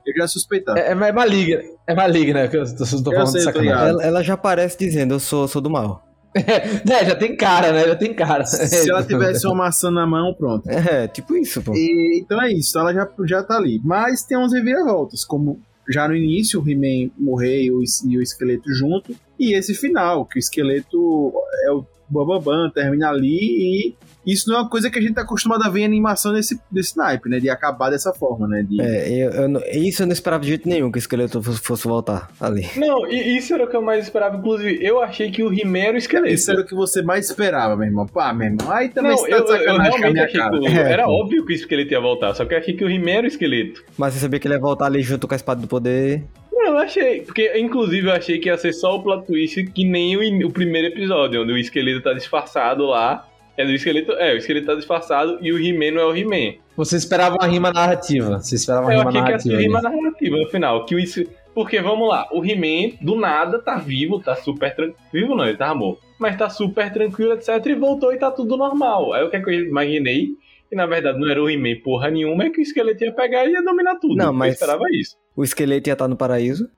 S1: Eu já suspeitava.
S2: É, é maligna. É maligna que eu tô, tô falando
S1: sei,
S2: de
S1: ligado.
S3: Ela, ela já aparece dizendo, eu sou, sou do mal.
S2: É, já tem cara, né? Já tem cara.
S1: Se ela tivesse uma maçã na mão, pronto.
S3: É, tipo isso, pô.
S1: E, então é isso, ela já, já tá ali. Mas tem uns reviravoltas, como já no início o He-Man morrer e o, e o esqueleto junto, e esse final, que o esqueleto é o Bambambam, termina ali, e isso não é uma coisa que a gente tá acostumado a ver em animação desse, desse naipe, né? De acabar dessa forma, né? De,
S3: É, eu, eu isso eu não esperava de jeito nenhum que o esqueleto fosse, fosse voltar ali.
S4: Não, e isso era o que eu mais esperava. Inclusive, eu achei que o He-Man era o esqueleto.
S1: Isso era o que você mais esperava, meu irmão. Pá, meu irmão. Aí também
S4: Não,
S1: você tá
S4: eu,
S1: de
S4: eu
S1: sacanagem com a
S4: realmente
S1: minha
S4: achei
S1: cara.
S4: que o-
S1: É,
S4: era
S1: pô.
S4: óbvio que o esqueleto ia voltar, só que eu achei que o He-Man era o esqueleto.
S3: Mas você sabia que ele ia voltar ali junto com a espada do poder.
S4: Não, eu achei. Porque, inclusive, eu achei que ia ser só o plot twist que nem o, o primeiro episódio, onde o esqueleto tá disfarçado lá. É do esqueleto. É, o esqueleto tá disfarçado e o He-Man não é o He-Man.
S2: Você esperava uma rima narrativa. Você esperava uma
S4: Eu
S2: rima
S4: achei que ia ser
S2: narrativa.
S4: rima narrativa no final. Que o is- Porque, vamos lá, o He-Man, do nada, tá vivo, tá super tranquilo. Vivo não, ele tá morto. Mas tá super tranquilo, etc. E voltou e tá tudo normal. Aí o que, é que eu imaginei? Que na verdade não era o He-Man porra nenhuma, é que o esqueleto ia pegar e ia dominar tudo.
S3: Não,
S4: Eu
S3: mas-
S4: esperava isso.
S3: O esqueleto ia estar no paraíso.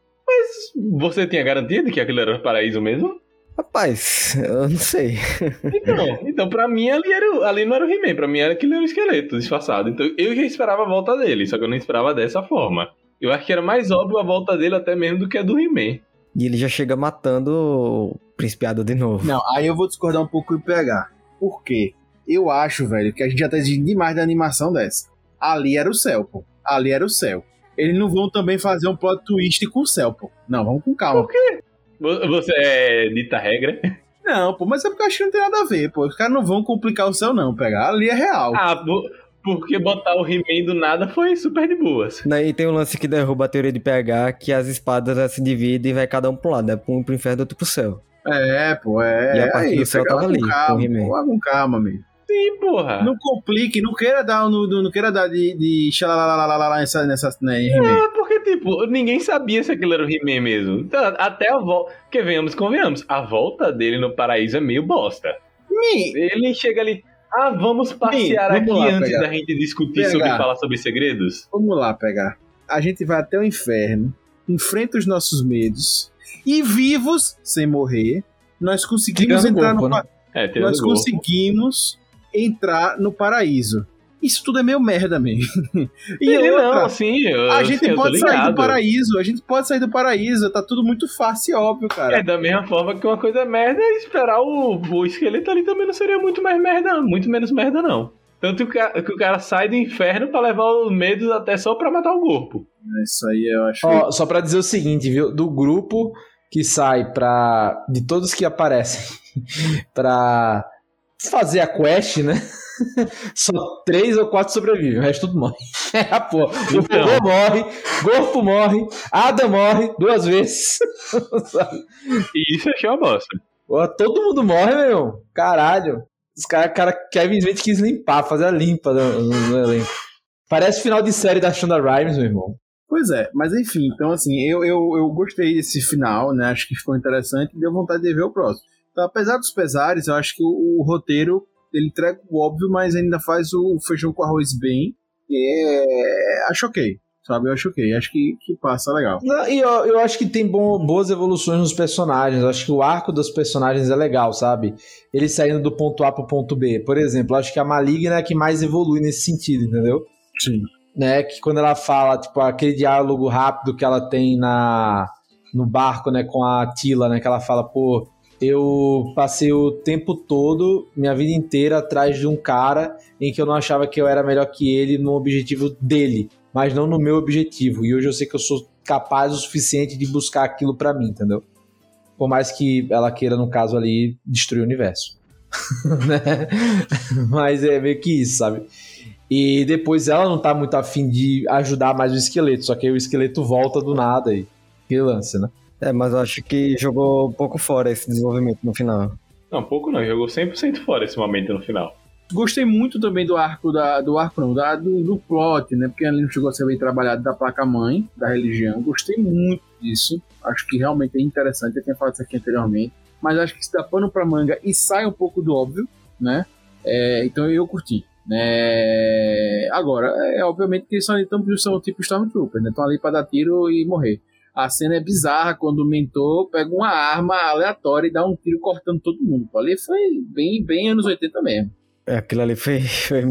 S4: Você tinha garantia de que aquilo era o paraíso mesmo?
S3: Rapaz, eu não sei.
S4: Então, então pra mim ali, era, o- ali não era o He-Man, pra mim era aquele era o esqueleto disfarçado. Então eu já esperava a volta dele, só que eu não esperava dessa forma. Eu acho que era mais óbvio a volta dele até mesmo do que a do He-Man.
S3: E ele já chega matando o Principiado de novo.
S1: Não, aí eu vou discordar um pouco e pegar. Por quê? Eu acho, velho, que a gente já tá exigindo demais da animação dessa. Ali era o céu, pô. Ali era o céu. Eles não vão também fazer um plot twist com o céu, pô. Não, vamos com calma.
S4: Vo- Você é dita regra?
S1: Não, pô, mas é porque eu acho que não tem nada a ver, pô. Os caras não vão complicar o céu, não. Pegar ali é real.
S4: Ah, po- porque botar o He-Man do nada foi super de boas.
S3: Né, E tem um lance que derruba a teoria de PH, que as espadas se dividem e vai cada um um lado. É um pro inferno e outro pro céu.
S1: É, pô, é.
S3: E a parte
S1: aí,
S3: do céu tava ali,
S1: com
S3: com o
S1: calma,
S3: He-Man.
S1: pô, com calma, amigo.
S4: Sim, porra.
S1: Não complique, não queira dar, no, no- não queira dar de, de xalalalala nessa, nessa, né, He-Man.
S4: É, porque, tipo, ninguém sabia se aquilo era o He-Man mesmo. Então, até a volta. Porque venhamos, convenhamos, a volta dele no paraíso é meio bosta.
S1: Mi,
S4: Ele chega ali. Ah, vamos passear
S1: vamos
S4: aqui
S1: lá,
S4: antes
S1: pegar.
S4: da gente discutir
S1: Pegar.
S4: sobre falar sobre segredos.
S1: Vamos lá pegar. A gente vai até o inferno, enfrenta os nossos medos e vivos, sem morrer, nós conseguimos
S2: Tirando
S1: entrar
S2: corpo,
S1: no
S2: né?
S1: pa-
S4: É,
S1: nós
S4: o gol.
S1: conseguimos entrar no paraíso. Isso tudo é meio merda mesmo. E
S4: Sim,
S1: outra,
S4: não, sim, eu,
S1: a gente
S4: sim, eu tô
S1: pode sair do paraíso, a gente pode sair do paraíso, tá tudo muito fácil e óbvio, cara.
S4: É da mesma forma que uma coisa é merda, esperar o, o esqueleto ali também não seria muito mais merda, muito menos merda, não. Tanto que o cara, sai do inferno pra levar os medos até só pra matar o corpo.
S1: Isso aí eu acho.
S2: Ó, só pra dizer o seguinte, viu? Do grupo que sai pra. De todos que aparecem pra fazer a quest, né? Só três ou quatro sobrevivem, o resto tudo morre. É, pô. O
S4: Então.
S2: Fogô morre, Gorpo morre, Ada morre duas vezes.
S4: E isso eu achei uma bosta.
S2: Pô, todo mundo morre, meu. Caralho. Os caras, cara, Kevin Smith quis limpar, fazer a limpa no, no- no elenco. Parece final de série da Shonda Rhimes, meu irmão.
S1: Pois é, mas enfim, então assim, eu, eu, eu gostei desse final, né? Acho que ficou interessante e deu vontade de ver o próximo. Então, apesar dos pesares, eu acho que o, o roteiro ele entrega o óbvio, mas ainda faz o feijão com arroz bem. E é, acho ok, sabe? Eu acho ok, acho que, que passa legal.
S2: Não, e eu, eu acho que tem bom- boas evoluções nos personagens. Eu acho que o arco dos personagens é legal, sabe? Eles saindo do ponto A pro ponto B. Por exemplo, acho que a Maligna é a que mais evolui nesse sentido, entendeu?
S1: Sim.
S2: né? Que quando ela fala, tipo, aquele diálogo rápido que ela tem na no barco, né, com a Tila, né, que ela fala, pô, eu passei o tempo todo, minha vida inteira, atrás de um cara em que eu não achava que eu era melhor que ele no objetivo dele, mas não no meu objetivo. E hoje eu sei que eu sou capaz o suficiente de buscar aquilo para mim, entendeu? Por mais que ela queira, no caso ali, destruir o universo. né? Mas é meio que isso, sabe? E depois ela não tá muito afim de ajudar mais o esqueleto, só que aí o esqueleto volta do nada aí. Que lance, né?
S3: É, mas eu acho que jogou um pouco fora esse desenvolvimento no final.
S4: Não, pouco não, jogou 100% fora esse momento no final.
S1: Gostei muito também do arco da, do arco não, da, do, do plot, né? Porque ali não chegou a ser bem trabalhado da placa mãe, da religião. Gostei muito disso. Acho que realmente é interessante. Eu tinha falado isso aqui anteriormente. Mas acho que se dá pano pra manga e sai um pouco do óbvio, né? É, então eu curti. Né? Agora, é obviamente que eles são, então, são tipo Stormtrooper, né? Estão ali pra dar tiro e morrer. A cena é bizarra quando o mentor pega uma arma aleatória e dá um tiro cortando todo mundo. Ali foi bem, bem anos 80 mesmo.
S3: É, aquilo ali foi, foi,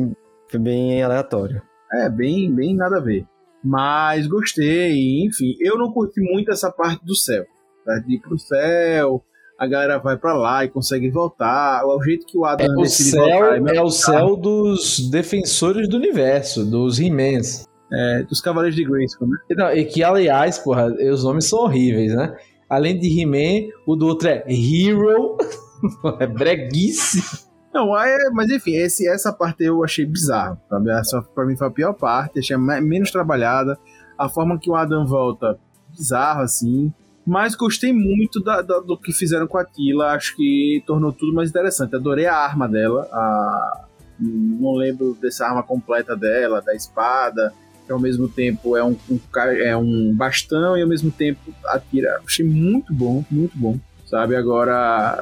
S3: foi bem aleatório.
S1: É, bem, bem nada a ver. Mas gostei, enfim. Eu não curti muito essa parte do céu. Tá? De ir pro céu, a galera vai para lá e consegue voltar. O jeito que o Adam
S2: é o céu, voltar, é, é o céu dos defensores do universo, dos He-Mans.
S1: É, dos Cavaleiros de Grayskull, né?
S2: Não, e que, aliás, porra, os nomes são horríveis, né? Além de He-Man, o do outro é Hero. é breguice.
S1: Não, é, mas enfim, esse, essa parte eu achei bizarra, sabe? Essa pra mim foi a pior parte, achei menos trabalhada. A forma que o Adam volta, bizarro, assim. Mas gostei muito da, da, do que fizeram com a Tila, acho que tornou tudo mais interessante. Adorei a arma dela, a... não lembro dessa arma completa dela, da espada, que ao mesmo tempo é um, um, é um bastão e ao mesmo tempo atira. Achei muito bom, muito bom, sabe? Agora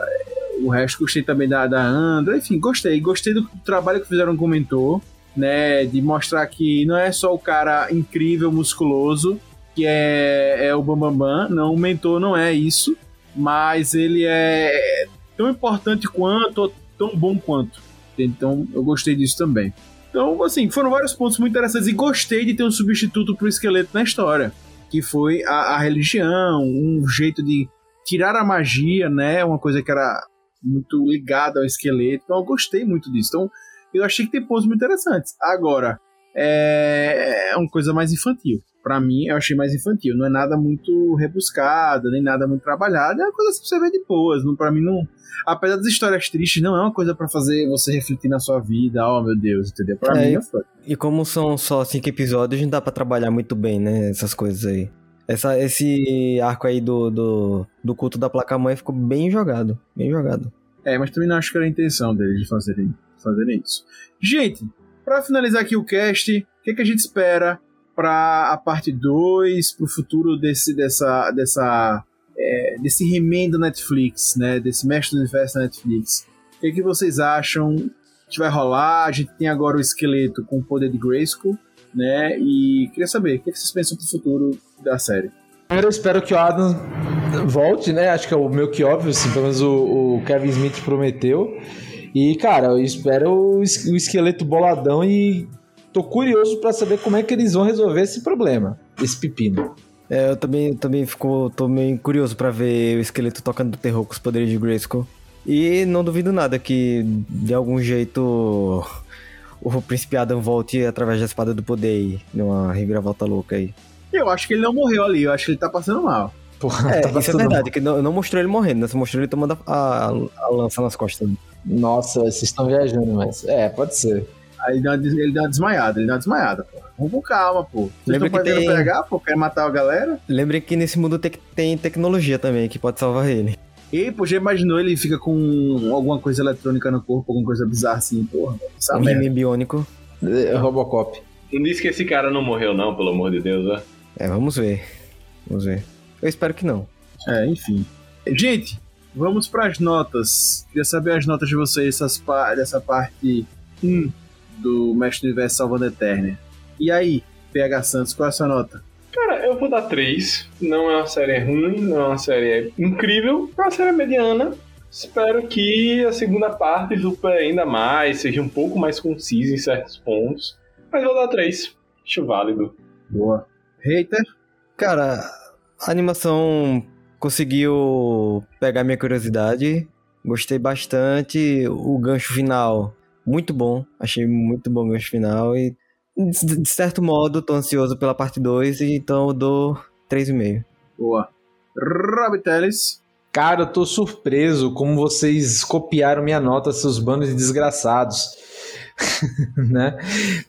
S1: o resto gostei também da, da Andra, enfim, gostei. Gostei do trabalho que fizeram com o mentor, né? De mostrar que não é só o cara incrível, musculoso, que é, é o Bambambam. Bam, Bam. Não, o mentor não é isso, mas ele é tão importante quanto, tão bom quanto. Então eu gostei disso também. Então, assim, foram vários pontos muito interessantes e gostei de ter um substituto pro esqueleto na história, que foi a, a religião, um jeito de tirar a magia, né? Uma coisa que era muito ligada ao esqueleto. Então eu gostei muito disso. Então eu achei que tem pontos muito interessantes. Agora, é, é uma coisa mais infantil. Para mim, eu achei mais infantil. Não é nada muito rebuscado, nem nada muito trabalhado. É uma coisa que você vê de boas. Para mim, não. Apesar das histórias tristes, não é uma coisa para fazer você refletir na sua vida. Oh, meu Deus, entendeu? Pra é, mim, foi.
S3: E como são só cinco episódios, não dá para trabalhar muito bem, né? Essas coisas aí. Essa, esse arco aí do, do, do culto da placa-mãe ficou bem jogado. Bem jogado.
S1: É, mas também não acho que era a intenção deles de fazerem, fazerem isso. Gente, para finalizar aqui o cast, o que, que a gente espera para a parte 2, para o futuro desse, dessa, dessa, é, desse remendo Netflix, né? Desse mestre do universo da Netflix. O que, que vocês acham que vai rolar? A gente tem agora o esqueleto com o poder de Grayskull, né? E queria saber, o que, que vocês pensam para o futuro da série?
S2: Primeiro eu espero que o Adam volte, né? Acho que é o meu que óbvio, assim, pelo menos o, o Kevin Smith prometeu. E, cara, eu espero o esqueleto boladão e tô curioso para saber como é que eles vão resolver esse problema, esse pepino.
S3: É, eu também, também fico, tô meio curioso para ver o esqueleto tocando terror com os poderes de Grayskull. E não duvido nada que, de algum jeito, o Príncipe Adam volte através da Espada do Poder aí, numa reviravolta louca aí.
S1: Eu acho que ele não morreu ali, eu acho que ele tá passando mal.
S3: Porra, é, tá isso é verdade, mal. que não, não, mostrou ele morrendo, né? Só mostrou ele tomando a, a, a lança nas costas.
S2: Nossa, vocês estão viajando, mas. É, pode ser.
S1: Aí ele deu, uma, ele deu uma desmaiada, ele deu uma desmaiada, pô. Vamos com calma, pô. Vocês Lembra que tem... pegar, pô, quer matar a galera?
S3: Lembre que nesse mundo tem, tem tecnologia também que pode salvar ele.
S1: E, pô, já imaginou ele fica com alguma coisa eletrônica no corpo, alguma coisa bizarra assim, porra.
S3: Um rime biônico.
S2: É, Robocop.
S4: Não disse que esse cara não morreu não, pelo amor de Deus, né?
S3: É, vamos ver. Vamos ver. Eu espero que não.
S1: É, enfim. Gente, vamos para as notas. Queria saber as notas de vocês dessa parte 1 do Mestre Universo Salvando Eterna. E aí, PH Santos, qual é a sua nota?
S4: Cara, eu vou dar 3. Não é uma série ruim, não é uma série incrível, é uma série mediana. Espero que a segunda parte supere ainda mais, seja um pouco mais concisa em certos pontos. Mas vou dar 3. Acho válido.
S1: Boa. Hater?
S3: Cara, a animação conseguiu pegar minha curiosidade. Gostei bastante. O gancho final, muito bom. Achei muito bom o gancho final. E, de de certo modo, tô ansioso pela parte 2, então eu dou 3,5.
S1: Boa. Rob Teles?
S2: Cara, eu tô surpreso como vocês copiaram minha nota, seus bandos de desgraçados. né?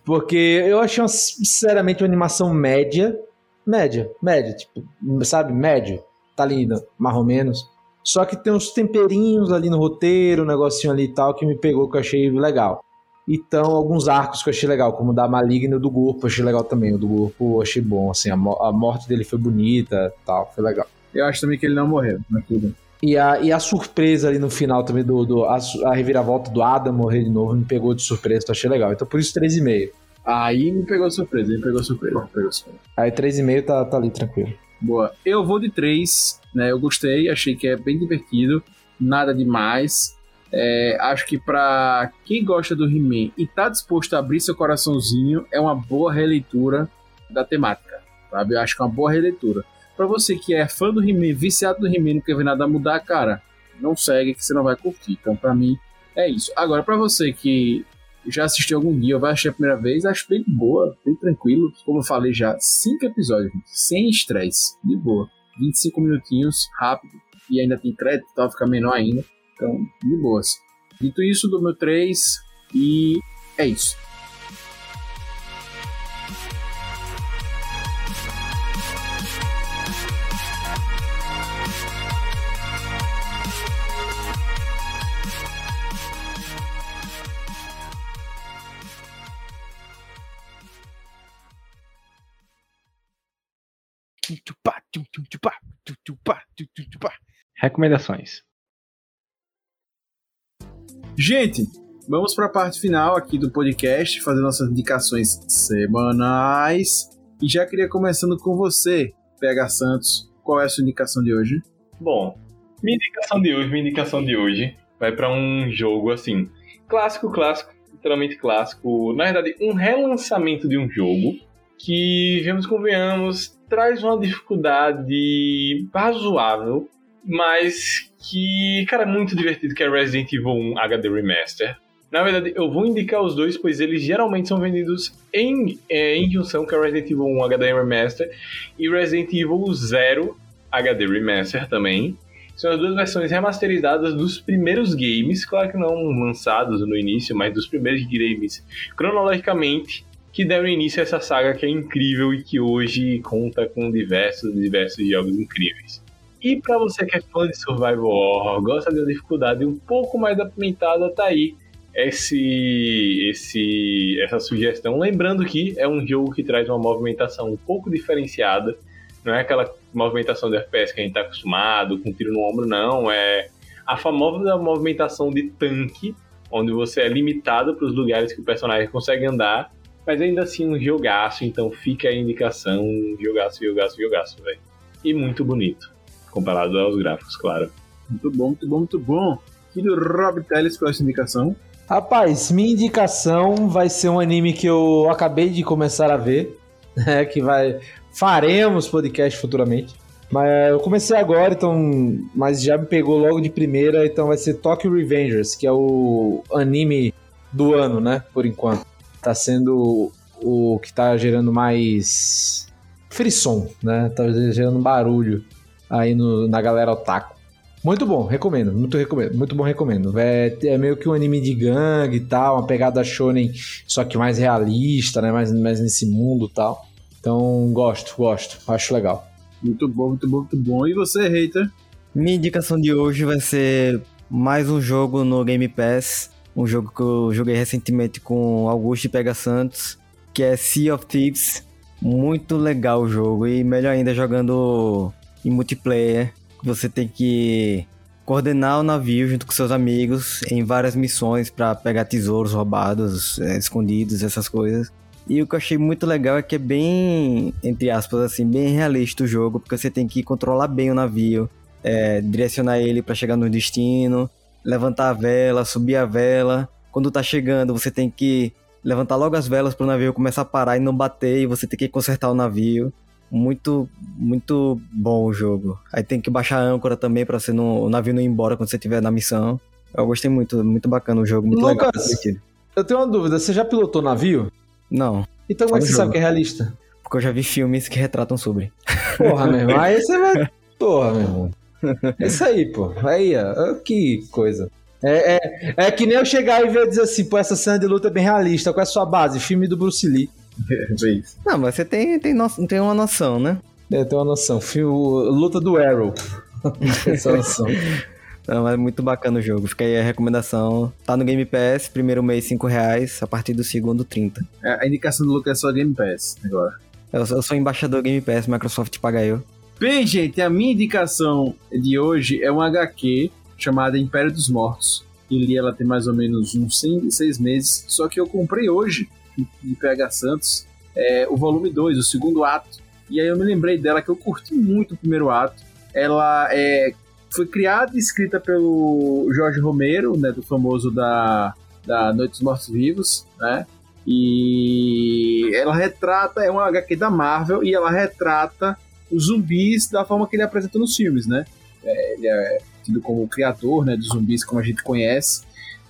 S2: Porque eu achei, uma, sinceramente, uma animação média. Média, média, tipo, sabe, médio. Tá linda, mais ou menos. Só que tem uns temperinhos ali no roteiro, um negocinho ali e tal, que me pegou, que eu achei legal. Então, alguns arcos que eu achei legal, como o da Maligna e o do Grupo, achei legal também. O do Grupo eu achei bom, assim, a, mo- a morte dele foi bonita tal, foi legal.
S1: Eu acho também que ele não morreu, mas tudo.
S2: E a, e a surpresa ali no final também, do, do a, a reviravolta do Adam morrer de novo, me pegou de surpresa, então achei legal. Então por isso 3,5.
S1: Aí me pegou surpresa, me pegou surpresa. me pegou surpresa.
S2: Aí 3,5 tá, tá ali tranquilo.
S1: Boa. Eu vou de 3, né? Eu gostei, achei que é bem divertido, nada demais. É, acho que pra quem gosta do He-Man e tá disposto a abrir seu coraçãozinho, é uma boa releitura da temática, sabe? Eu acho que é uma boa releitura. Pra você que é fã do He-Man, viciado do He-Man, não quer ver nada mudar, cara, não segue que você não vai curtir. Então, pra mim, é isso. Agora, pra você que já assistiu algum dia ou vai assistir a primeira vez, acho bem boa, bem tranquilo. Como eu falei já, cinco episódios, sem estresse, de boa. 25 minutinhos, rápido, e ainda tem crédito e tal, fica menor ainda. Então, de boas. Dito isso, do meu 3, e é isso.
S4: Recomendações.
S1: Gente, vamos para a parte final aqui do podcast, fazer nossas indicações semanais. E já queria começando com você, PH Santos. Qual é a sua indicação de hoje?
S4: Bom, minha indicação de hoje, minha indicação de hoje vai pra um jogo assim, clássico, clássico, literalmente clássico. Na verdade, um relançamento de um jogo que, vemos convenhamos, traz uma dificuldade razoável, mas que, cara, é muito divertido, que é Resident Evil 1 HD Remaster. Na verdade, eu vou indicar os dois, pois eles geralmente são vendidos em, é, em junção, é Resident Evil 1 HD Remaster e Resident Evil 0 HD Remaster também. São as duas versões remasterizadas dos primeiros games, claro que não lançados no início, mas dos primeiros games cronologicamente que deram início a essa saga que é incrível e que hoje conta com diversos diversos jogos incríveis. E para você que é fã de survival horror, gosta de uma dificuldade um pouco mais apimentada, tá aí esse, esse, essa sugestão. Lembrando que é um jogo que traz uma movimentação um pouco diferenciada. Não é aquela movimentação de FPS que a gente está acostumado, com tiro no ombro, não. É a famosa movimentação de tanque, onde você é limitado para os lugares que o personagem consegue andar. Mas ainda assim um jogaço, então fica a indicação, jogaço, jogaço, jogaço, velho. E muito bonito, comparado aos gráficos, claro.
S1: Muito bom, muito bom, muito bom. E do Rob Teles, qual é a sua indicação?
S2: Rapaz, minha indicação vai ser um anime que eu acabei de começar a ver, né, que vai faremos podcast futuramente. Mas eu comecei agora, então, mas já me pegou logo de primeira, então vai ser Tokyo Revengers, que é o anime do ano, né, por enquanto. Tá sendo o que tá gerando mais frisson, né? Tá gerando barulho aí no, na galera otaku. Muito bom, recomendo, muito recomendo, muito bom, recomendo. É, é meio que um anime de gangue e tal, uma pegada shonen, só que mais realista, né? Mais, mais nesse mundo e tal. Então, gosto, gosto, acho legal.
S1: Muito bom, muito bom, muito bom. E você, hater?
S3: Minha indicação de hoje vai ser mais um jogo no Game Pass. Um jogo que eu joguei recentemente com Augusto e Pega Santos, que é Sea of Thieves. Muito legal o jogo e melhor ainda jogando em multiplayer. Você tem que coordenar o navio junto com seus amigos em várias missões para pegar tesouros roubados, é, escondidos, essas coisas. E o que eu achei muito legal é que é bem, entre aspas, assim, bem realista o jogo, porque você tem que controlar bem o navio, é, direcionar ele para chegar no destino, levantar a vela, subir a vela. Quando tá chegando, você tem que levantar logo as velas pro navio começar a parar e não bater e você ter que consertar o navio. Muito, muito bom o jogo. Aí tem que baixar a âncora também pra você não, o navio não ir embora quando você estiver na missão. Eu gostei muito, muito bacana o jogo, muito legal.
S2: Lucas!
S3: divertido.
S2: Eu tenho uma dúvida, você já pilotou navio?
S3: Não,
S2: Então como é que você
S3: no
S2: sabe
S3: jogo.
S2: que é realista?
S3: porque eu já vi filmes que retratam sobre.
S2: Porra, meu irmão, aí você vai... Porra, meu irmão. É isso aí, pô. Aí, ó, que coisa. É, é, é que nem eu chegar e ver dizer assim, pô, essa cena de luta é bem realista. Qual é a sua base? Filme do Bruce Lee.
S1: Vê isso.
S3: Não, mas você tem, tem, no- tem uma noção, né?
S2: É, tem uma noção. Filme, luta do Arrow. Essa noção.
S3: Não, mas é muito bacana o jogo. Fica aí a recomendação. Tá no Game Pass, primeiro mês 5 reais, a partir do segundo 30.
S1: É, A indicação do Lucas é só Game Pass agora.
S3: Eu, eu sou embaixador Game Pass, Microsoft paga eu.
S1: Bem, gente, a minha indicação de hoje é uma HQ chamada Império dos Mortos. Eu li ela tem mais ou menos uns 5, 6 meses, só que eu comprei hoje, de PH Santos, é, o volume 2, o segundo ato. E aí eu me lembrei dela que eu curti muito o primeiro ato. Ela é, foi criada e escrita pelo Jorge Romero, né, do famoso da, da Noite dos Mortos Vivos, né? E ela retrata, é uma HQ da Marvel, e ela retrata os zumbis da forma que ele apresenta nos filmes, né? É, ele é tido como o criador né, dos zumbis como a gente conhece,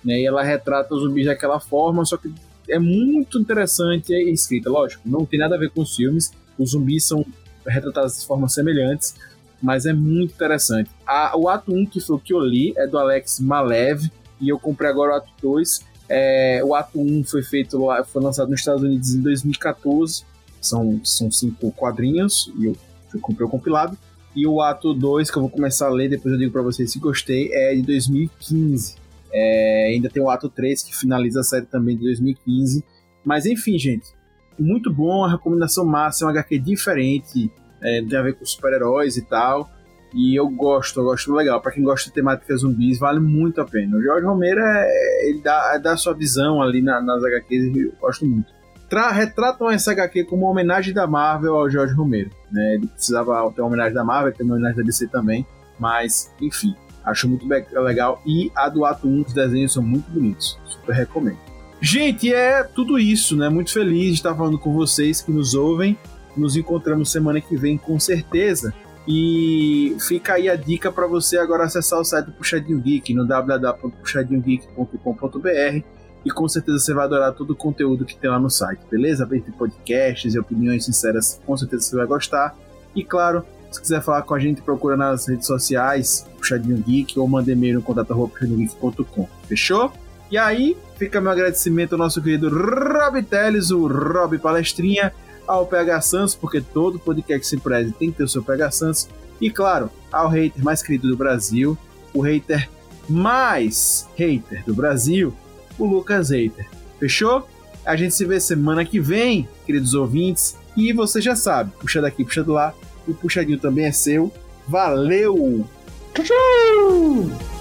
S1: né? E ela retrata os zumbis daquela forma, só que é muito interessante a escrita, lógico, não tem nada a ver com os filmes, os zumbis são retratados de formas semelhantes, mas é muito interessante. A- o ato 1, que foi o que eu li, é do Alex Malev, e eu comprei agora o ato 2. É, o ato 1 foi feito foi lançado nos Estados Unidos em 2014. São, são cinco quadrinhos, e eu, eu comprei o compilado. E o ato 2, que eu vou começar a ler, depois eu digo pra vocês se gostei, é de 2015. É, ainda tem o ato 3, que finaliza a série também de 2015. Mas enfim, gente, muito bom, a recomendação massa, é uma HQ diferente, é, tem a ver com super-heróis e tal. E eu gosto, eu gosto legal. Pra quem gosta de temática zumbis, vale muito a pena. O Jorge Romero, é, ele dá, dá a sua visão ali na- nas HQs e eu gosto muito. Tra retratam essa HQ como uma homenagem da Marvel ao Jorge Romero. Né? Ele precisava ter uma homenagem da Marvel, ter uma homenagem da DC também. Mas, enfim, acho muito legal. E a do ato 1, os desenhos são muito bonitos. Super recomendo. Gente, é tudo isso, né? Muito feliz de estar falando com vocês que nos ouvem. Nos encontramos semana que vem, com certeza. E fica aí a dica para você agora acessar o site do Puxadinho Geek no www.puxadinhogeek.com.br e com certeza você vai adorar todo o conteúdo que tem lá no site, beleza? Entre podcasts e opiniões sinceras, com certeza você vai gostar. E claro, se quiser falar com a gente, procura nas redes sociais, Puxadinho Geek, ou manda e-mail no contato.puxadinhogeek.com. Fechou? E aí, fica meu agradecimento ao nosso querido Rob Teles, o Rob Palestrinha, ao PH Santos, porque todo podcast que se preze tem que ter o seu PH Santos. E claro, ao hater mais querido do Brasil, o hater mais hater do Brasil, o Lucas Hater. Fechou? A gente se vê semana que vem, queridos ouvintes. E você já sabe, puxa daqui, puxa do lá. O puxadinho também é seu. Valeu! Tchau, tchau!